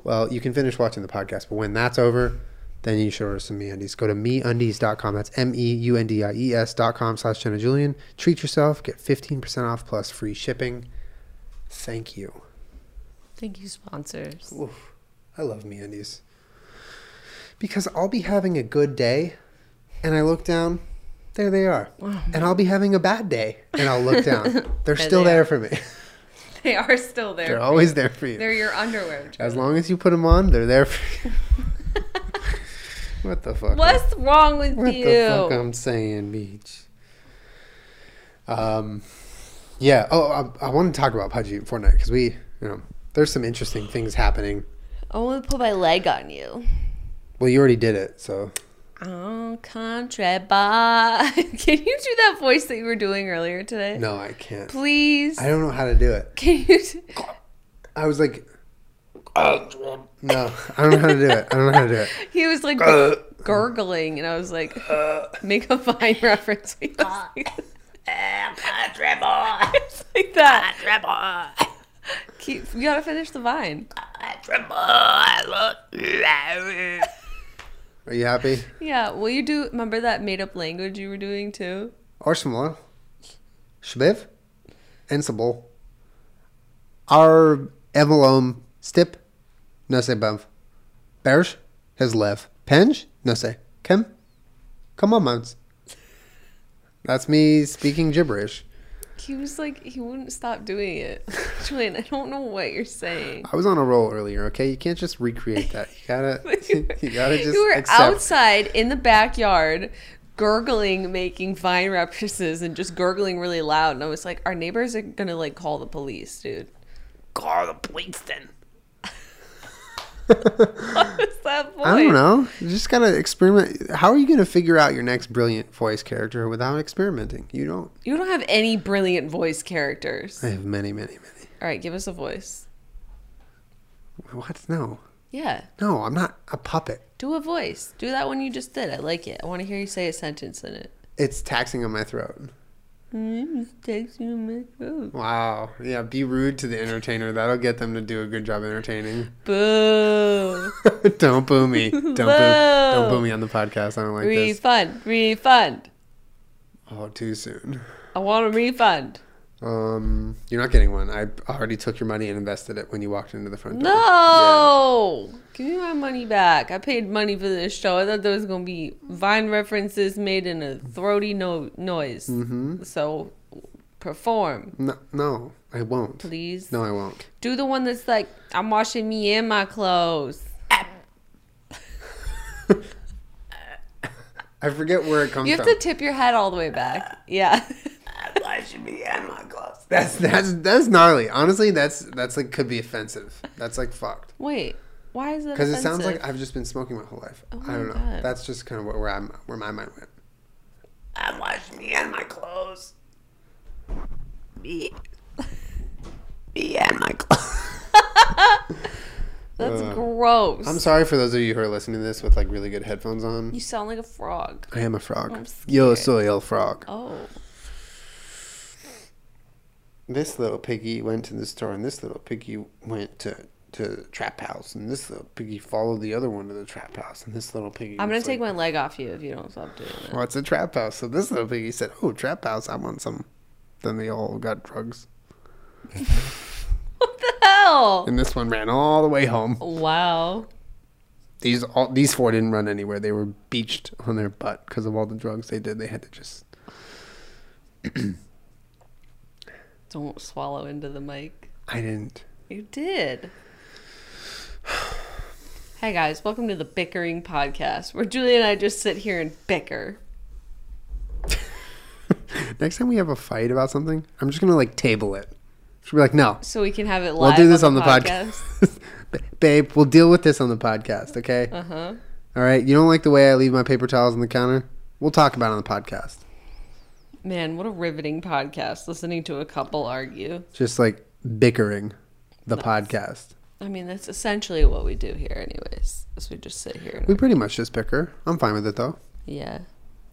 Speaker 1: Well, you can finish watching the podcast, but when that's over, then you should order some MeUndies. Go to MeUndies.com. That's M-E-U-N-D-I-E-S.com slash Jenna Julien. Treat yourself. Get 15% off plus free shipping. Thank you.
Speaker 2: Thank you, sponsors.
Speaker 1: Oof, I love MeUndies. Because I'll be having a good day, and I look down, there they are. and I'll be having a bad day, and I'll look down. They're still
Speaker 2: they
Speaker 1: there for me.
Speaker 2: They are still there.
Speaker 1: They're always there for you.
Speaker 2: They're your underwear.
Speaker 1: As long as you put them on, they're there for you. what the fuck?
Speaker 2: What's wrong with
Speaker 1: What
Speaker 2: you?
Speaker 1: What the fuck I'm saying, Beach? Um, yeah. Oh, I, I want to talk about PUBG Fortnite because we, you know, there's some interesting things happening.
Speaker 2: I want to put my leg on you.
Speaker 1: Well, you already did it, so
Speaker 2: Oh, contraband. Can you do that voice that you were doing earlier today?
Speaker 1: no, I can't.
Speaker 2: Please.
Speaker 1: I don't know how to do it.
Speaker 2: Can you?
Speaker 1: I was like, no, I don't know how to do it. I don't know how to do it.
Speaker 2: He was like gur- gurgling, and I was like, uh, make a Vine reference. He was like, it's like that. Keep, you gotta finish the vine.
Speaker 1: Are you happy?
Speaker 2: Yeah. Will you do? Remember that made up language you were doing too?
Speaker 1: Arsenal. Shbiv. Ensemble. Ar evelom stip. No se bav. Berge. His lev. Penge. No se. Kem. Come on, mounts. That's me speaking gibberish.
Speaker 2: He was like, he wouldn't stop doing it. Julien, I don't know what you're saying.
Speaker 1: I was on a roll earlier, okay? You can't just recreate that. You gotta, you gotta just
Speaker 2: you were
Speaker 1: accept.
Speaker 2: outside in the backyard gurgling making Vine references and just gurgling really loud and i was like our neighbors are gonna like call the police dude
Speaker 1: Call the police then.
Speaker 2: What was that voice
Speaker 1: I don't know. You just gotta experiment. How are you gonna figure out your next brilliant voice character without experimenting? You don't.
Speaker 2: you don't have any brilliant voice characters
Speaker 1: I have many, many, many.
Speaker 2: all right give us a voice
Speaker 1: What? No.
Speaker 2: yeah
Speaker 1: No, I'm not a puppet.
Speaker 2: do a voice do that one you just did i like it i want to hear you say a sentence in it
Speaker 1: It's taxing on my throat. Wow. Yeah, be rude to the entertainer. That'll get them to do a good job entertaining.
Speaker 2: boo
Speaker 1: don't boo me. Don't boo. Don't boo me on the podcast. I don't like this.
Speaker 2: refund refund
Speaker 1: Oh, too soon.
Speaker 2: i want a refund
Speaker 1: Um, you're not getting one. I already took your money and invested it when you walked into the front door.
Speaker 2: No! Give me my money back. I paid money for this show. I thought there was going to be Vine references made in a throaty no- noise.
Speaker 1: Mm-hmm.
Speaker 2: So Perform,
Speaker 1: No, no, I won't.
Speaker 2: please.
Speaker 1: No, I won't.
Speaker 2: Do the one that's like, I'm washing me and my clothes.
Speaker 1: I forget where it comes from.
Speaker 2: You have
Speaker 1: from.
Speaker 2: to tip your head all the way back. Yeah.
Speaker 1: I'm washing me and my clothes. That's that's that's gnarly. Honestly, that's that's like could be offensive. That's like fucked.
Speaker 2: Wait, why is it?
Speaker 1: Because it sounds like? I've just been smoking my whole life.
Speaker 2: Oh
Speaker 1: I don't know.
Speaker 2: God.
Speaker 1: That's just kind of where, where I'm where my mind went. I'm washing me and my clothes. Me. Me and my clothes.
Speaker 2: That's gross.
Speaker 1: I'm sorry for those of you who are listening to this with like really good headphones on.
Speaker 2: You sound like a frog.
Speaker 1: I am a frog.
Speaker 2: I'm
Speaker 1: Yo
Speaker 2: scared.
Speaker 1: soy el frog.
Speaker 2: Oh.
Speaker 1: This little piggy went to the store, and this little piggy went to to trap house, and this little piggy followed the other one to the trap house, and this little piggy.
Speaker 2: I'm gonna take
Speaker 1: like,
Speaker 2: my leg off you if you don't stop doing that.
Speaker 1: What's a trap house? So this little piggy said, "Oh, trap house, I want some." Then they all got drugs,
Speaker 2: What the hell?
Speaker 1: and this one ran all the way home.
Speaker 2: Wow.
Speaker 1: These all these four didn't run anywhere. They were beached on their butt because of all the drugs they did. They had to just.
Speaker 2: Don't swallow into the mic.
Speaker 1: I didn't.
Speaker 2: You did. Hey guys, welcome to the Bickering Podcast, where Julie and I just sit here and bicker.
Speaker 1: Next time we have a fight about something, I'm just gonna like table it. She'll be like, "No,
Speaker 2: So we can have it live.
Speaker 1: we'll do this on the, podcast, babe. We'll deal with this on the podcast, okay?
Speaker 2: Uh huh.
Speaker 1: All right. You don't like the way I leave my paper towels on the counter? We'll talk about it on the podcast.
Speaker 2: Man, what a riveting podcast! Listening to a couple argue.
Speaker 1: Just like bickering, the podcast.
Speaker 2: I mean, that's essentially what we do here, anyways. Is we just sit here.
Speaker 1: We
Speaker 2: And,
Speaker 1: pretty much just pick her. I'm fine with it though.
Speaker 2: yeah,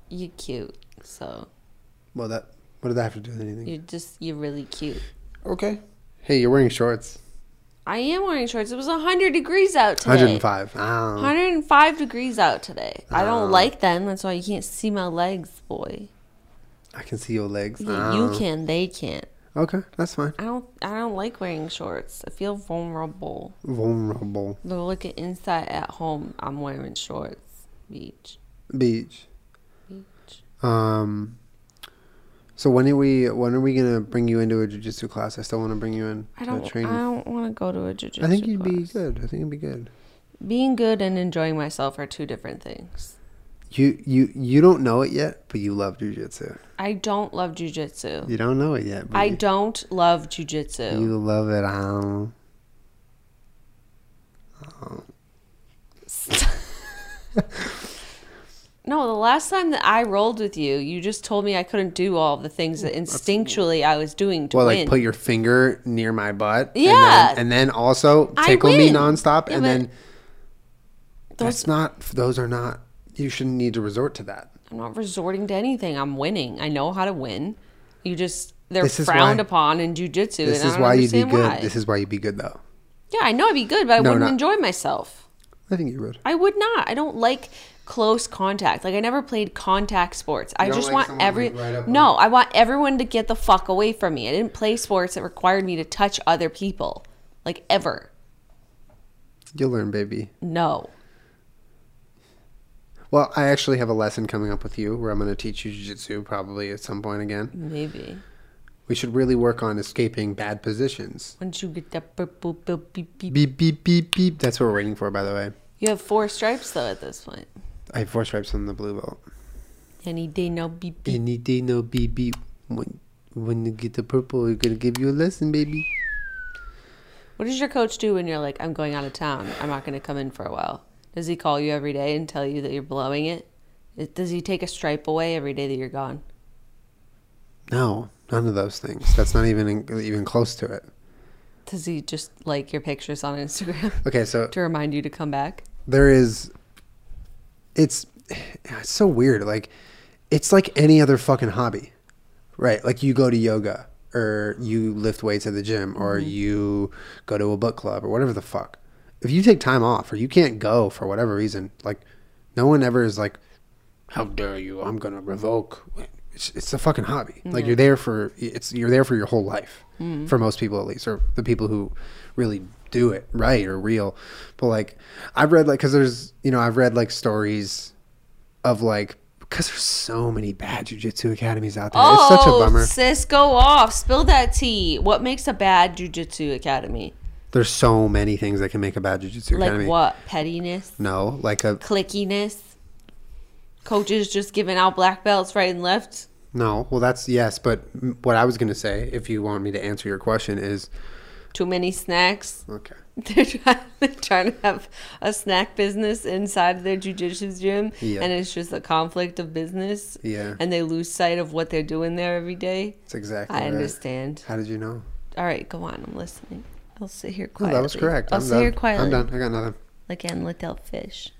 Speaker 2: you cute. So
Speaker 1: Well, that what did that have to do with anything?
Speaker 2: you're just you're really cute.
Speaker 1: Okay. Hey, you're wearing shorts.
Speaker 2: I am wearing shorts. It was 100 degrees out today.
Speaker 1: 105. Oh.
Speaker 2: 105 degrees out today. I don't like them. That's why you can't see my legs, boy.
Speaker 1: I can see your legs.
Speaker 2: Yeah,
Speaker 1: Oh.
Speaker 2: You can, they can't.
Speaker 1: Okay, that's fine.
Speaker 2: I don't. I don't like wearing shorts. I feel vulnerable.
Speaker 1: Vulnerable.
Speaker 2: Look at inside at home. I'm wearing shorts. Beach.
Speaker 1: Beach.
Speaker 2: Beach.
Speaker 1: Um. So when are we? When are we gonna bring you into a jujitsu class? I still want to bring you in.
Speaker 2: I don't. I don't want to go to a jiu-jitsu
Speaker 1: I think you'd be good. I think you'd be good.
Speaker 2: Being good and enjoying myself are two different things.
Speaker 1: You you you don't know it yet, but you love jujitsu.
Speaker 2: I don't love jujitsu.
Speaker 1: You don't know it yet. But
Speaker 2: I
Speaker 1: you,
Speaker 2: don't love jujitsu.
Speaker 1: you love it. Um,
Speaker 2: No, the last time that I rolled with you, you just told me I couldn't do all the things that instinctually I was doing to
Speaker 1: well,
Speaker 2: win.
Speaker 1: like put your finger near my butt.
Speaker 2: Yeah.
Speaker 1: And then, and then also tickle me nonstop,
Speaker 2: Yeah,
Speaker 1: and then that's not. Those are not. You shouldn't need to resort to that.
Speaker 2: I'm not resorting to anything. I'm winning. I know how to win. You just they're
Speaker 1: This is
Speaker 2: frowned
Speaker 1: why-
Speaker 2: upon in jujitsu.
Speaker 1: This
Speaker 2: and
Speaker 1: is
Speaker 2: I don't
Speaker 1: why you'd be
Speaker 2: understand
Speaker 1: good.
Speaker 2: why.
Speaker 1: This is why you'd be good, though.
Speaker 2: yeah, I know I'd be good, but I
Speaker 1: No,
Speaker 2: wouldn't
Speaker 1: not-
Speaker 2: enjoy myself.
Speaker 1: I think you would.
Speaker 2: I would not. I don't like close contact. Like I never played contact sports. I
Speaker 1: don't
Speaker 2: just
Speaker 1: like
Speaker 2: want
Speaker 1: someone,
Speaker 2: every
Speaker 1: like, right up
Speaker 2: No, I want everyone to get the fuck away from me. I didn't play sports that required me to touch other people. Like ever.
Speaker 1: You'll learn, baby.
Speaker 2: No.
Speaker 1: Well, I actually have a lesson coming up with you where I'm going to teach you jiu-jitsu probably at some point again.
Speaker 2: Maybe.
Speaker 1: We should really work on escaping bad positions.
Speaker 2: Once you get that boop, boop, beep, beep.
Speaker 1: Beep beep beep beep. That's what we're waiting for, by the way.
Speaker 2: You have four stripes though at this point.
Speaker 1: I have four stripes on the blue belt.
Speaker 2: Any day now beep beep.
Speaker 1: Any day, no beep beep. When when you get the purple, we're gonna give you a lesson, baby.
Speaker 2: What does your coach do when you're like, I'm going out of town. I'm not going to come in for a while? Does he call you every day and tell you that you're blowing it? Does he take a stripe away every day that you're gone?
Speaker 1: No, none of those things. That's not even even close to it.
Speaker 2: Does he just like your pictures on Instagram
Speaker 1: Okay, so
Speaker 2: to remind you to come back?
Speaker 1: there is it's it's so weird like it's like any other fucking hobby right like you go to yoga or you lift weights at the gym or mm-hmm. you go to a book club or whatever the fuck if you take time off or you can't go for whatever reason like no one ever is like how dare you i'm gonna revoke it's, it's a fucking hobby like you're there for it's you're there for your whole life mm-hmm. for most people at least or the people who really do it right or real but like i've read like because there's you know i've read like stories of like Because there's so many bad jujitsu academies out there. it's such a
Speaker 2: Oh,
Speaker 1: bummer.
Speaker 2: sis, go off. Spill that tea. What makes a bad jujitsu academy?
Speaker 1: There's so many things that can make a bad jujitsu
Speaker 2: Like
Speaker 1: academy.
Speaker 2: what? Pettiness?
Speaker 1: No, like a
Speaker 2: Clickiness? Coaches just giving out black belts right and left?
Speaker 1: no. Well, that's yes, but what I was gonna say, if you want me to answer your question, is
Speaker 2: Too many snacks?
Speaker 1: okay.
Speaker 2: They're trying, they're trying to have a snack business inside their jujitsu gym,
Speaker 1: Yeah.
Speaker 2: and it's just a conflict of business,
Speaker 1: Yeah,
Speaker 2: and they lose sight of what they're doing there every day.
Speaker 1: that's exactly.
Speaker 2: I
Speaker 1: right.
Speaker 2: understand.
Speaker 1: How did you know?
Speaker 2: All right, go on. I'm listening. I'll sit here quietly.
Speaker 1: that was correct.
Speaker 2: I'll
Speaker 1: I'm
Speaker 2: sit
Speaker 1: done.
Speaker 2: here quietly.
Speaker 1: I'm done. I got nothing.
Speaker 2: Like Anne Liddell fish.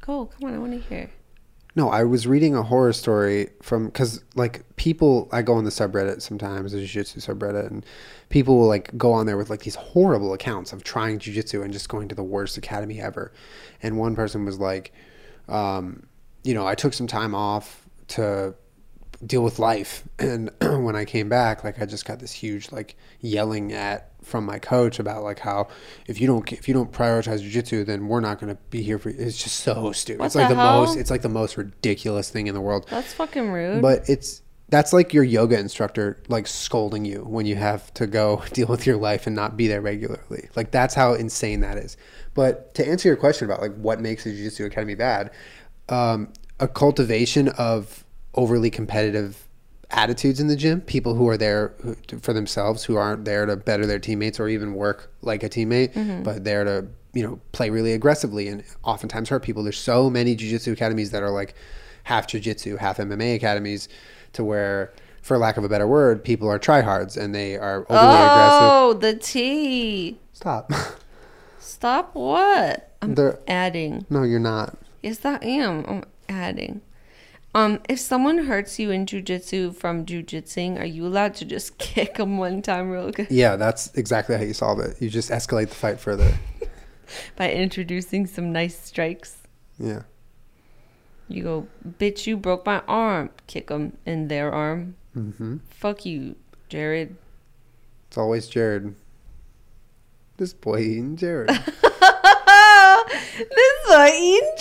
Speaker 2: Go, come on. I want to hear.
Speaker 1: No, I was reading a horror story from because like people, I go on the subreddit sometimes, the jiu-jitsu subreddit, and people will like go on there with like these horrible accounts of trying jiu-jitsu and just going to the worst academy ever. And one person was like, um, you know, I took some time off to deal with life, and when I came back, like I just got this huge like yelling at from my coach about like how if you don't if you don't prioritize jiu-jitsu then we're not going to be here for you. It's just so stupid.
Speaker 2: What
Speaker 1: it's like
Speaker 2: the hell?
Speaker 1: most it's like the most ridiculous thing in the world.
Speaker 2: That's fucking rude.
Speaker 1: But it's that's like your yoga instructor like scolding you when you have to go deal with your life and not be there regularly. Like that's how insane that is. But to answer your question about like what makes a jiu-jitsu academy bad, um, a cultivation of overly competitive attitudes in the gym, people who are there for themselves, who aren't there to better their teammates or even work like a teammate, mm-hmm. but there to you know play really aggressively and oftentimes hurt people. There's so many jiu-jitsu academies that are like half jiu-jitsu, half MMA academies, to where, for lack of a better word, people are tryhards and they are overly aggressive.
Speaker 2: oh, the tea.
Speaker 1: Stop.
Speaker 2: Stop what? I'm
Speaker 1: They're-
Speaker 2: adding.
Speaker 1: no, you're not.
Speaker 2: Yes, I am. I'm adding. Um, if someone hurts you in jujitsu from jujitsing, are you allowed to just kick them one time real good
Speaker 1: Yeah, that's exactly how you solve it. You just escalate the fight further.
Speaker 2: by introducing some nice strikes?
Speaker 1: Yeah.
Speaker 2: You go, bitch, you broke my arm. Kick them in their arm.
Speaker 1: Mm-hmm.
Speaker 2: Fuck you, Jared.
Speaker 1: It's always Jared. This boy eating Jared.
Speaker 2: this one eating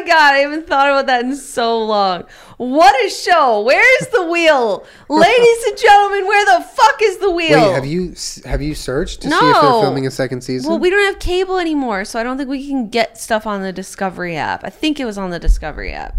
Speaker 2: my god, I haven't thought about that in so long. What a show! Where's the wheel, ladies and gentlemen? Where the fuck is the wheel?
Speaker 1: Wait, have you have you searched to see if they're filming a second season?
Speaker 2: Well, we don't have cable anymore, so I don't think we can get stuff on the Discovery app. I think it was on the Discovery app.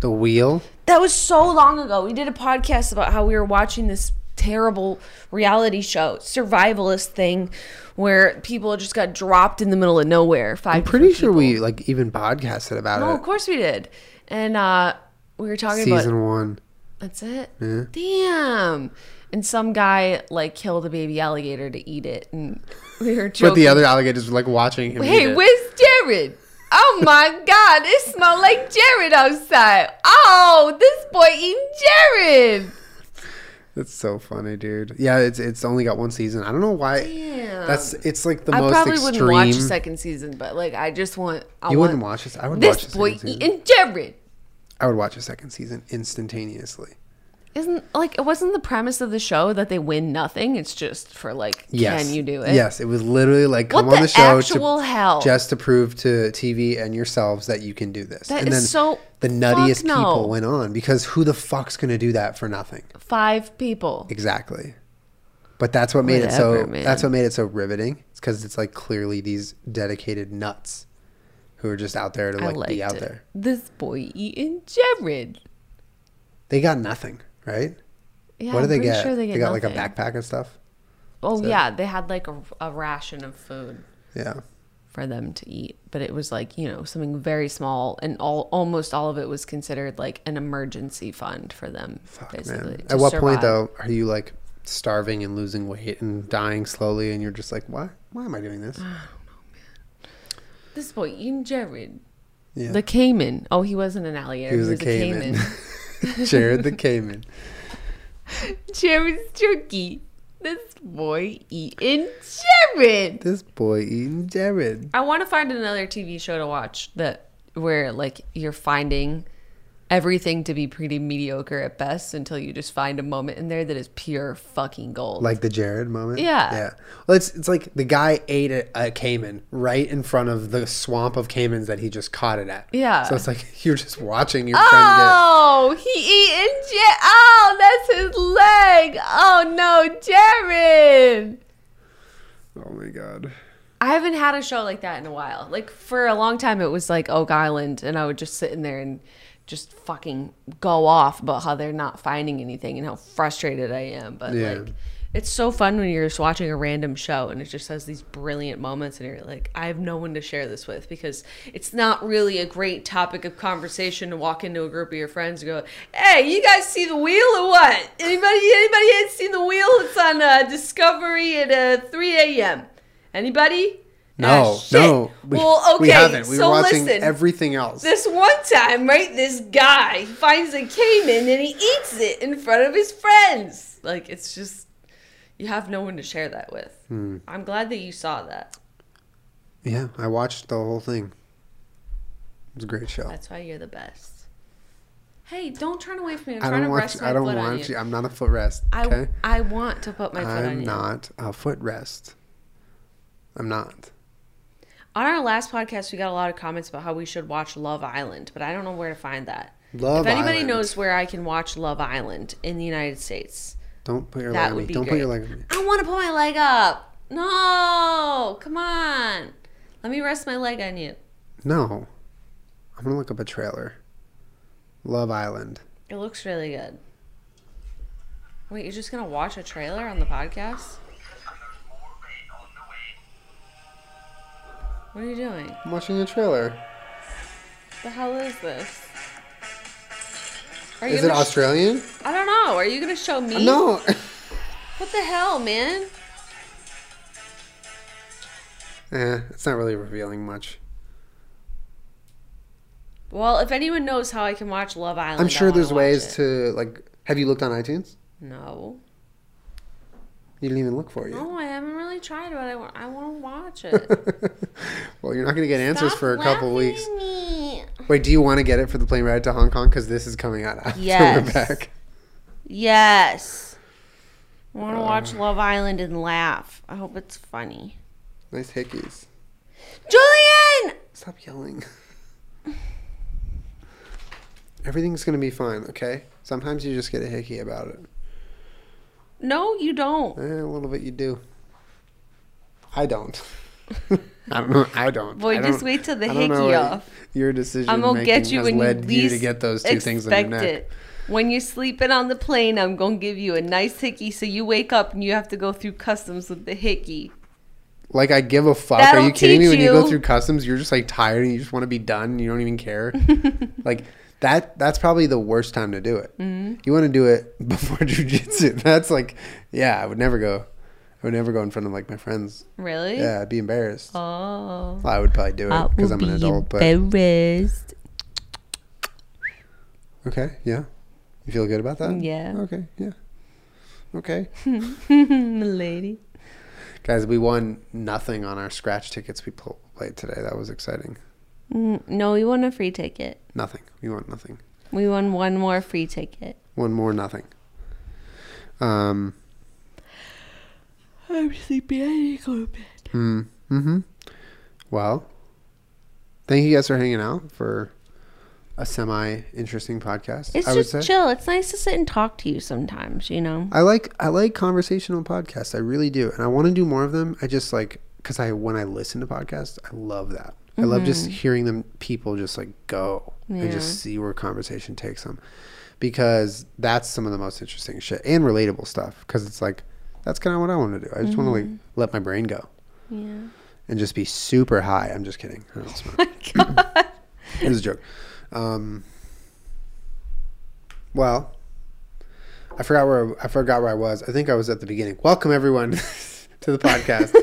Speaker 1: the wheel.
Speaker 2: That was so long ago. We did a podcast about how we were watching this terrible reality show, survivalist thing, where people just got dropped in the middle of nowhere. Five.
Speaker 1: I'm pretty sure
Speaker 2: people.
Speaker 1: we like even podcasted about
Speaker 2: No,
Speaker 1: it.
Speaker 2: No, of course we did. And uh we were talking
Speaker 1: Season
Speaker 2: about season
Speaker 1: one.
Speaker 2: that's it.
Speaker 1: Yeah.
Speaker 2: Damn. And some guy like killed a baby alligator to eat it, and we were joking.
Speaker 1: But the other alligators were like watching him.
Speaker 2: Hey, where's Jared? Oh my God, it smells like Jared outside. Oh, this boy eating Jared.
Speaker 1: That's so funny, dude. Yeah, it's it's only got one season. I don't know why.
Speaker 2: Damn.
Speaker 1: That's it's like the
Speaker 2: I
Speaker 1: most
Speaker 2: probably
Speaker 1: extreme.
Speaker 2: wouldn't watch a second season, but like I just want. I
Speaker 1: you
Speaker 2: want
Speaker 1: wouldn't watch this. I would watch
Speaker 2: this boy eating Jared.
Speaker 1: I would watch a second season instantaneously.
Speaker 2: Isn't like it wasn't the premise of the show that they win nothing? It's just for like,
Speaker 1: Yes.
Speaker 2: can you do it?
Speaker 1: Yes, it was literally like
Speaker 2: What
Speaker 1: come on
Speaker 2: the
Speaker 1: the show
Speaker 2: actual
Speaker 1: to,
Speaker 2: hell?
Speaker 1: just to prove to TV and yourselves that you can do this.
Speaker 2: That
Speaker 1: and
Speaker 2: is
Speaker 1: then
Speaker 2: so-
Speaker 1: the nuttiest
Speaker 2: no.
Speaker 1: people went on because who the fuck's gonna do that for nothing?
Speaker 2: Five people.
Speaker 1: Exactly. But that's what made it so.
Speaker 2: Man.
Speaker 1: That's what made it so riveting. It's because it's like clearly these dedicated nuts who are just out there to like be out
Speaker 2: it.
Speaker 1: there.
Speaker 2: This boy eating Jared.
Speaker 1: They got nothing, right?
Speaker 2: Yeah,
Speaker 1: what do they get?
Speaker 2: Sure they,
Speaker 1: they,
Speaker 2: get
Speaker 1: got like a backpack and stuff.
Speaker 2: Oh
Speaker 1: So-
Speaker 2: yeah, they had like a, a ration of food
Speaker 1: Yeah.
Speaker 2: for them to eat, but it was like you know something very small, and all almost all of it was considered like an emergency fund for them.
Speaker 1: Fuck,
Speaker 2: basically,
Speaker 1: At what
Speaker 2: survive.
Speaker 1: point though are you like starving and losing weight and dying slowly, and you're just like, why? Why am I doing this?
Speaker 2: This boy eating Jared,
Speaker 1: Yeah.
Speaker 2: the caiman. Oh, he wasn't an alligator.
Speaker 1: he was a caiman. Jared the caiman.
Speaker 2: Jared's turkey. This boy eating Jared.
Speaker 1: This boy eating Jared.
Speaker 2: I want to find another TV show to watch that where like you're finding everything to be pretty mediocre at best until you just find a moment in there that is pure fucking gold.
Speaker 1: Like the Jared moment.
Speaker 2: Yeah.
Speaker 1: Yeah. Well, it's it's like the guy ate a, a caiman right in front of the swamp of caimans that he just caught it at.
Speaker 2: Yeah.
Speaker 1: So it's like you're just watching your friend get.
Speaker 2: Oh, he eating Jared. Oh, that's his leg. Oh no, Jared.
Speaker 1: Oh my god.
Speaker 2: I haven't had a show like that in a while. Like for a long time, it was like Oak Island, and I would just sit in there and just fucking go off about how they're not finding anything and how frustrated I am. But
Speaker 1: Yeah.
Speaker 2: like, it's so fun when you're just watching a random show and it just has these brilliant moments, and you're like, I have no one to share this with because it's not really a great topic of conversation to walk into a group of your friends and go, "Hey, you guys see the wheel or what? Anybody? Anybody ain't seen the wheel? It's on uh, Discovery at uh, 3 a.m." Anybody?
Speaker 1: No,
Speaker 2: Ah,
Speaker 1: no. We,
Speaker 2: well, okay.
Speaker 1: we haven't. We
Speaker 2: so
Speaker 1: were watching
Speaker 2: listen,
Speaker 1: everything else.
Speaker 2: this one time, right? This guy finds a caiman and he eats it in front of his friends. Like it's just you have no one to share that with.
Speaker 1: Hmm.
Speaker 2: I'm glad that you saw that.
Speaker 1: yeah, I watched the whole thing. It was a great show.
Speaker 2: That's why you're the best. Hey, don't turn away from me. I'm
Speaker 1: I
Speaker 2: trying
Speaker 1: don't
Speaker 2: to
Speaker 1: want.
Speaker 2: rest
Speaker 1: You,
Speaker 2: my
Speaker 1: I don't
Speaker 2: foot on
Speaker 1: want
Speaker 2: you.
Speaker 1: you. I'm not a footrest.
Speaker 2: I
Speaker 1: Okay.
Speaker 2: I want to put my foot on
Speaker 1: I'm not a footrest. I'm not.
Speaker 2: On our last podcast, we got a lot of comments about how we should watch Love Island, but I don't know where to find that.
Speaker 1: Love
Speaker 2: if anybody
Speaker 1: Island.
Speaker 2: knows where I can watch Love Island in the United States,
Speaker 1: Don't put your
Speaker 2: That
Speaker 1: leg on
Speaker 2: would
Speaker 1: me.
Speaker 2: be
Speaker 1: Don't
Speaker 2: great.
Speaker 1: put your leg on me.
Speaker 2: I want to put my leg up. No, come on. Let me rest my leg on you.
Speaker 1: No. I'm gonna look up a trailer. Love Island.
Speaker 2: It looks really good. Wait, you're just gonna watch a trailer on the podcast? What are you doing?
Speaker 1: I'm watching a trailer.
Speaker 2: The hell is this? Are you
Speaker 1: Is it Australian?
Speaker 2: I don't know. Are you gonna show me?
Speaker 1: No.
Speaker 2: What the hell, man?
Speaker 1: eh, it's not really revealing much.
Speaker 2: Well, if anyone knows how I can watch Love Island,
Speaker 1: I'm sure there's ways
Speaker 2: it.
Speaker 1: to like. Have you looked on iTunes?
Speaker 2: No.
Speaker 1: You didn't even look for it. yet.
Speaker 2: No, I haven't really tried, but I want. I want to watch it.
Speaker 1: well, you're not gonna get answers
Speaker 2: Stop
Speaker 1: for a couple
Speaker 2: laughing
Speaker 1: weeks.
Speaker 2: at me.
Speaker 1: Wait, do you want to get it for the plane ride to Hong Kong? Because this is coming out after
Speaker 2: Yes.
Speaker 1: we're back.
Speaker 2: Yes. I want to watch
Speaker 1: Uh.
Speaker 2: Love Island and laugh. I hope it's funny.
Speaker 1: Nice hickeys.
Speaker 2: Julien!
Speaker 1: Stop yelling. Everything's gonna be fine, okay? Sometimes you just get a hickey about it.
Speaker 2: No, you don't.
Speaker 1: Eh, a little bit you do. I don't. I don't know. I don't.
Speaker 2: Boy,
Speaker 1: I
Speaker 2: just
Speaker 1: don't-
Speaker 2: wait till the
Speaker 1: know
Speaker 2: hickey off.
Speaker 1: Your decision
Speaker 2: I'm gonna get you
Speaker 1: has
Speaker 2: when you
Speaker 1: led you to get those two things on your neck.
Speaker 2: it. When you're sleeping on the plane, I'm gonna give you a nice hickey, so you wake up and you have to go through customs with the hickey.
Speaker 1: Like I give a fuck. Are
Speaker 2: That'll
Speaker 1: you kidding me? When you go through customs, you're just like tired and you just want to be done. And you don't even care. like that. That's probably the worst time to do it.
Speaker 2: Mm-hmm.
Speaker 1: You want to do it before jujitsu. That's like, yeah, I would never go. I would never go in front of like my friends.
Speaker 2: Really?
Speaker 1: Yeah, I'd be embarrassed.
Speaker 2: Oh.
Speaker 1: Well, I would probably do it because I'm an adult. But
Speaker 2: embarrassed.
Speaker 1: okay, yeah. You feel good about that?
Speaker 2: Yeah.
Speaker 1: Okay. Yeah. Okay.
Speaker 2: Lady.
Speaker 1: Guys, we won nothing on our scratch tickets we pl- played today. That was exciting.
Speaker 2: Mm, No, we won a free ticket.
Speaker 1: Nothing. We won nothing.
Speaker 2: We won one more free ticket.
Speaker 1: One more nothing. Um.
Speaker 2: I'm sleepy. I need to go to bed.
Speaker 1: Hmm. Hmm. Well, thank you guys for hanging out for a semi interesting podcast.
Speaker 2: It's
Speaker 1: I would
Speaker 2: just
Speaker 1: say.
Speaker 2: chill. It's nice to sit and talk to you sometimes, you know?
Speaker 1: I like I like conversational podcasts. I really do, and I want to do more of them. I just like because I when I listen to podcasts, I love that. I love just hearing them people just like go and just see where conversation takes them, because that's some of the most interesting shit and relatable stuff. Because it's like that's kind of what I want to do. I just want to like let my brain go
Speaker 2: Yeah.
Speaker 1: and just be super high. I'm just kidding. I don't smoke.
Speaker 2: My God.
Speaker 1: it was a joke. Um, well, I forgot where I forgot where I was. I think I was at the beginning. Welcome everyone to the podcast.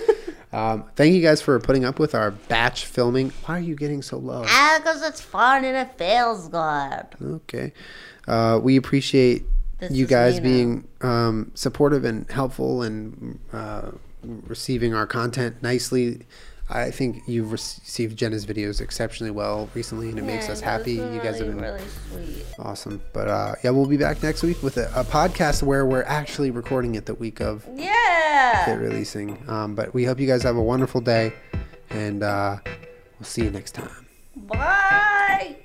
Speaker 1: Um, thank you guys for putting up with our batch filming. Why are you getting so low?
Speaker 2: Ah, because it's fun and it feels good.
Speaker 1: Okay, uh, we appreciate
Speaker 2: This
Speaker 1: you guys being um, supportive and helpful and uh, receiving our content nicely. I think you've received Jenna's videos exceptionally well recently, and it makes us happy. You guys have been
Speaker 2: really sweet.
Speaker 1: awesome. But uh, yeah, we'll be back next week with a, a podcast where we're actually recording it the week of it
Speaker 2: Yeah.
Speaker 1: releasing. Um, but we hope you guys have a wonderful day, and uh, we'll see you next time.
Speaker 2: Bye.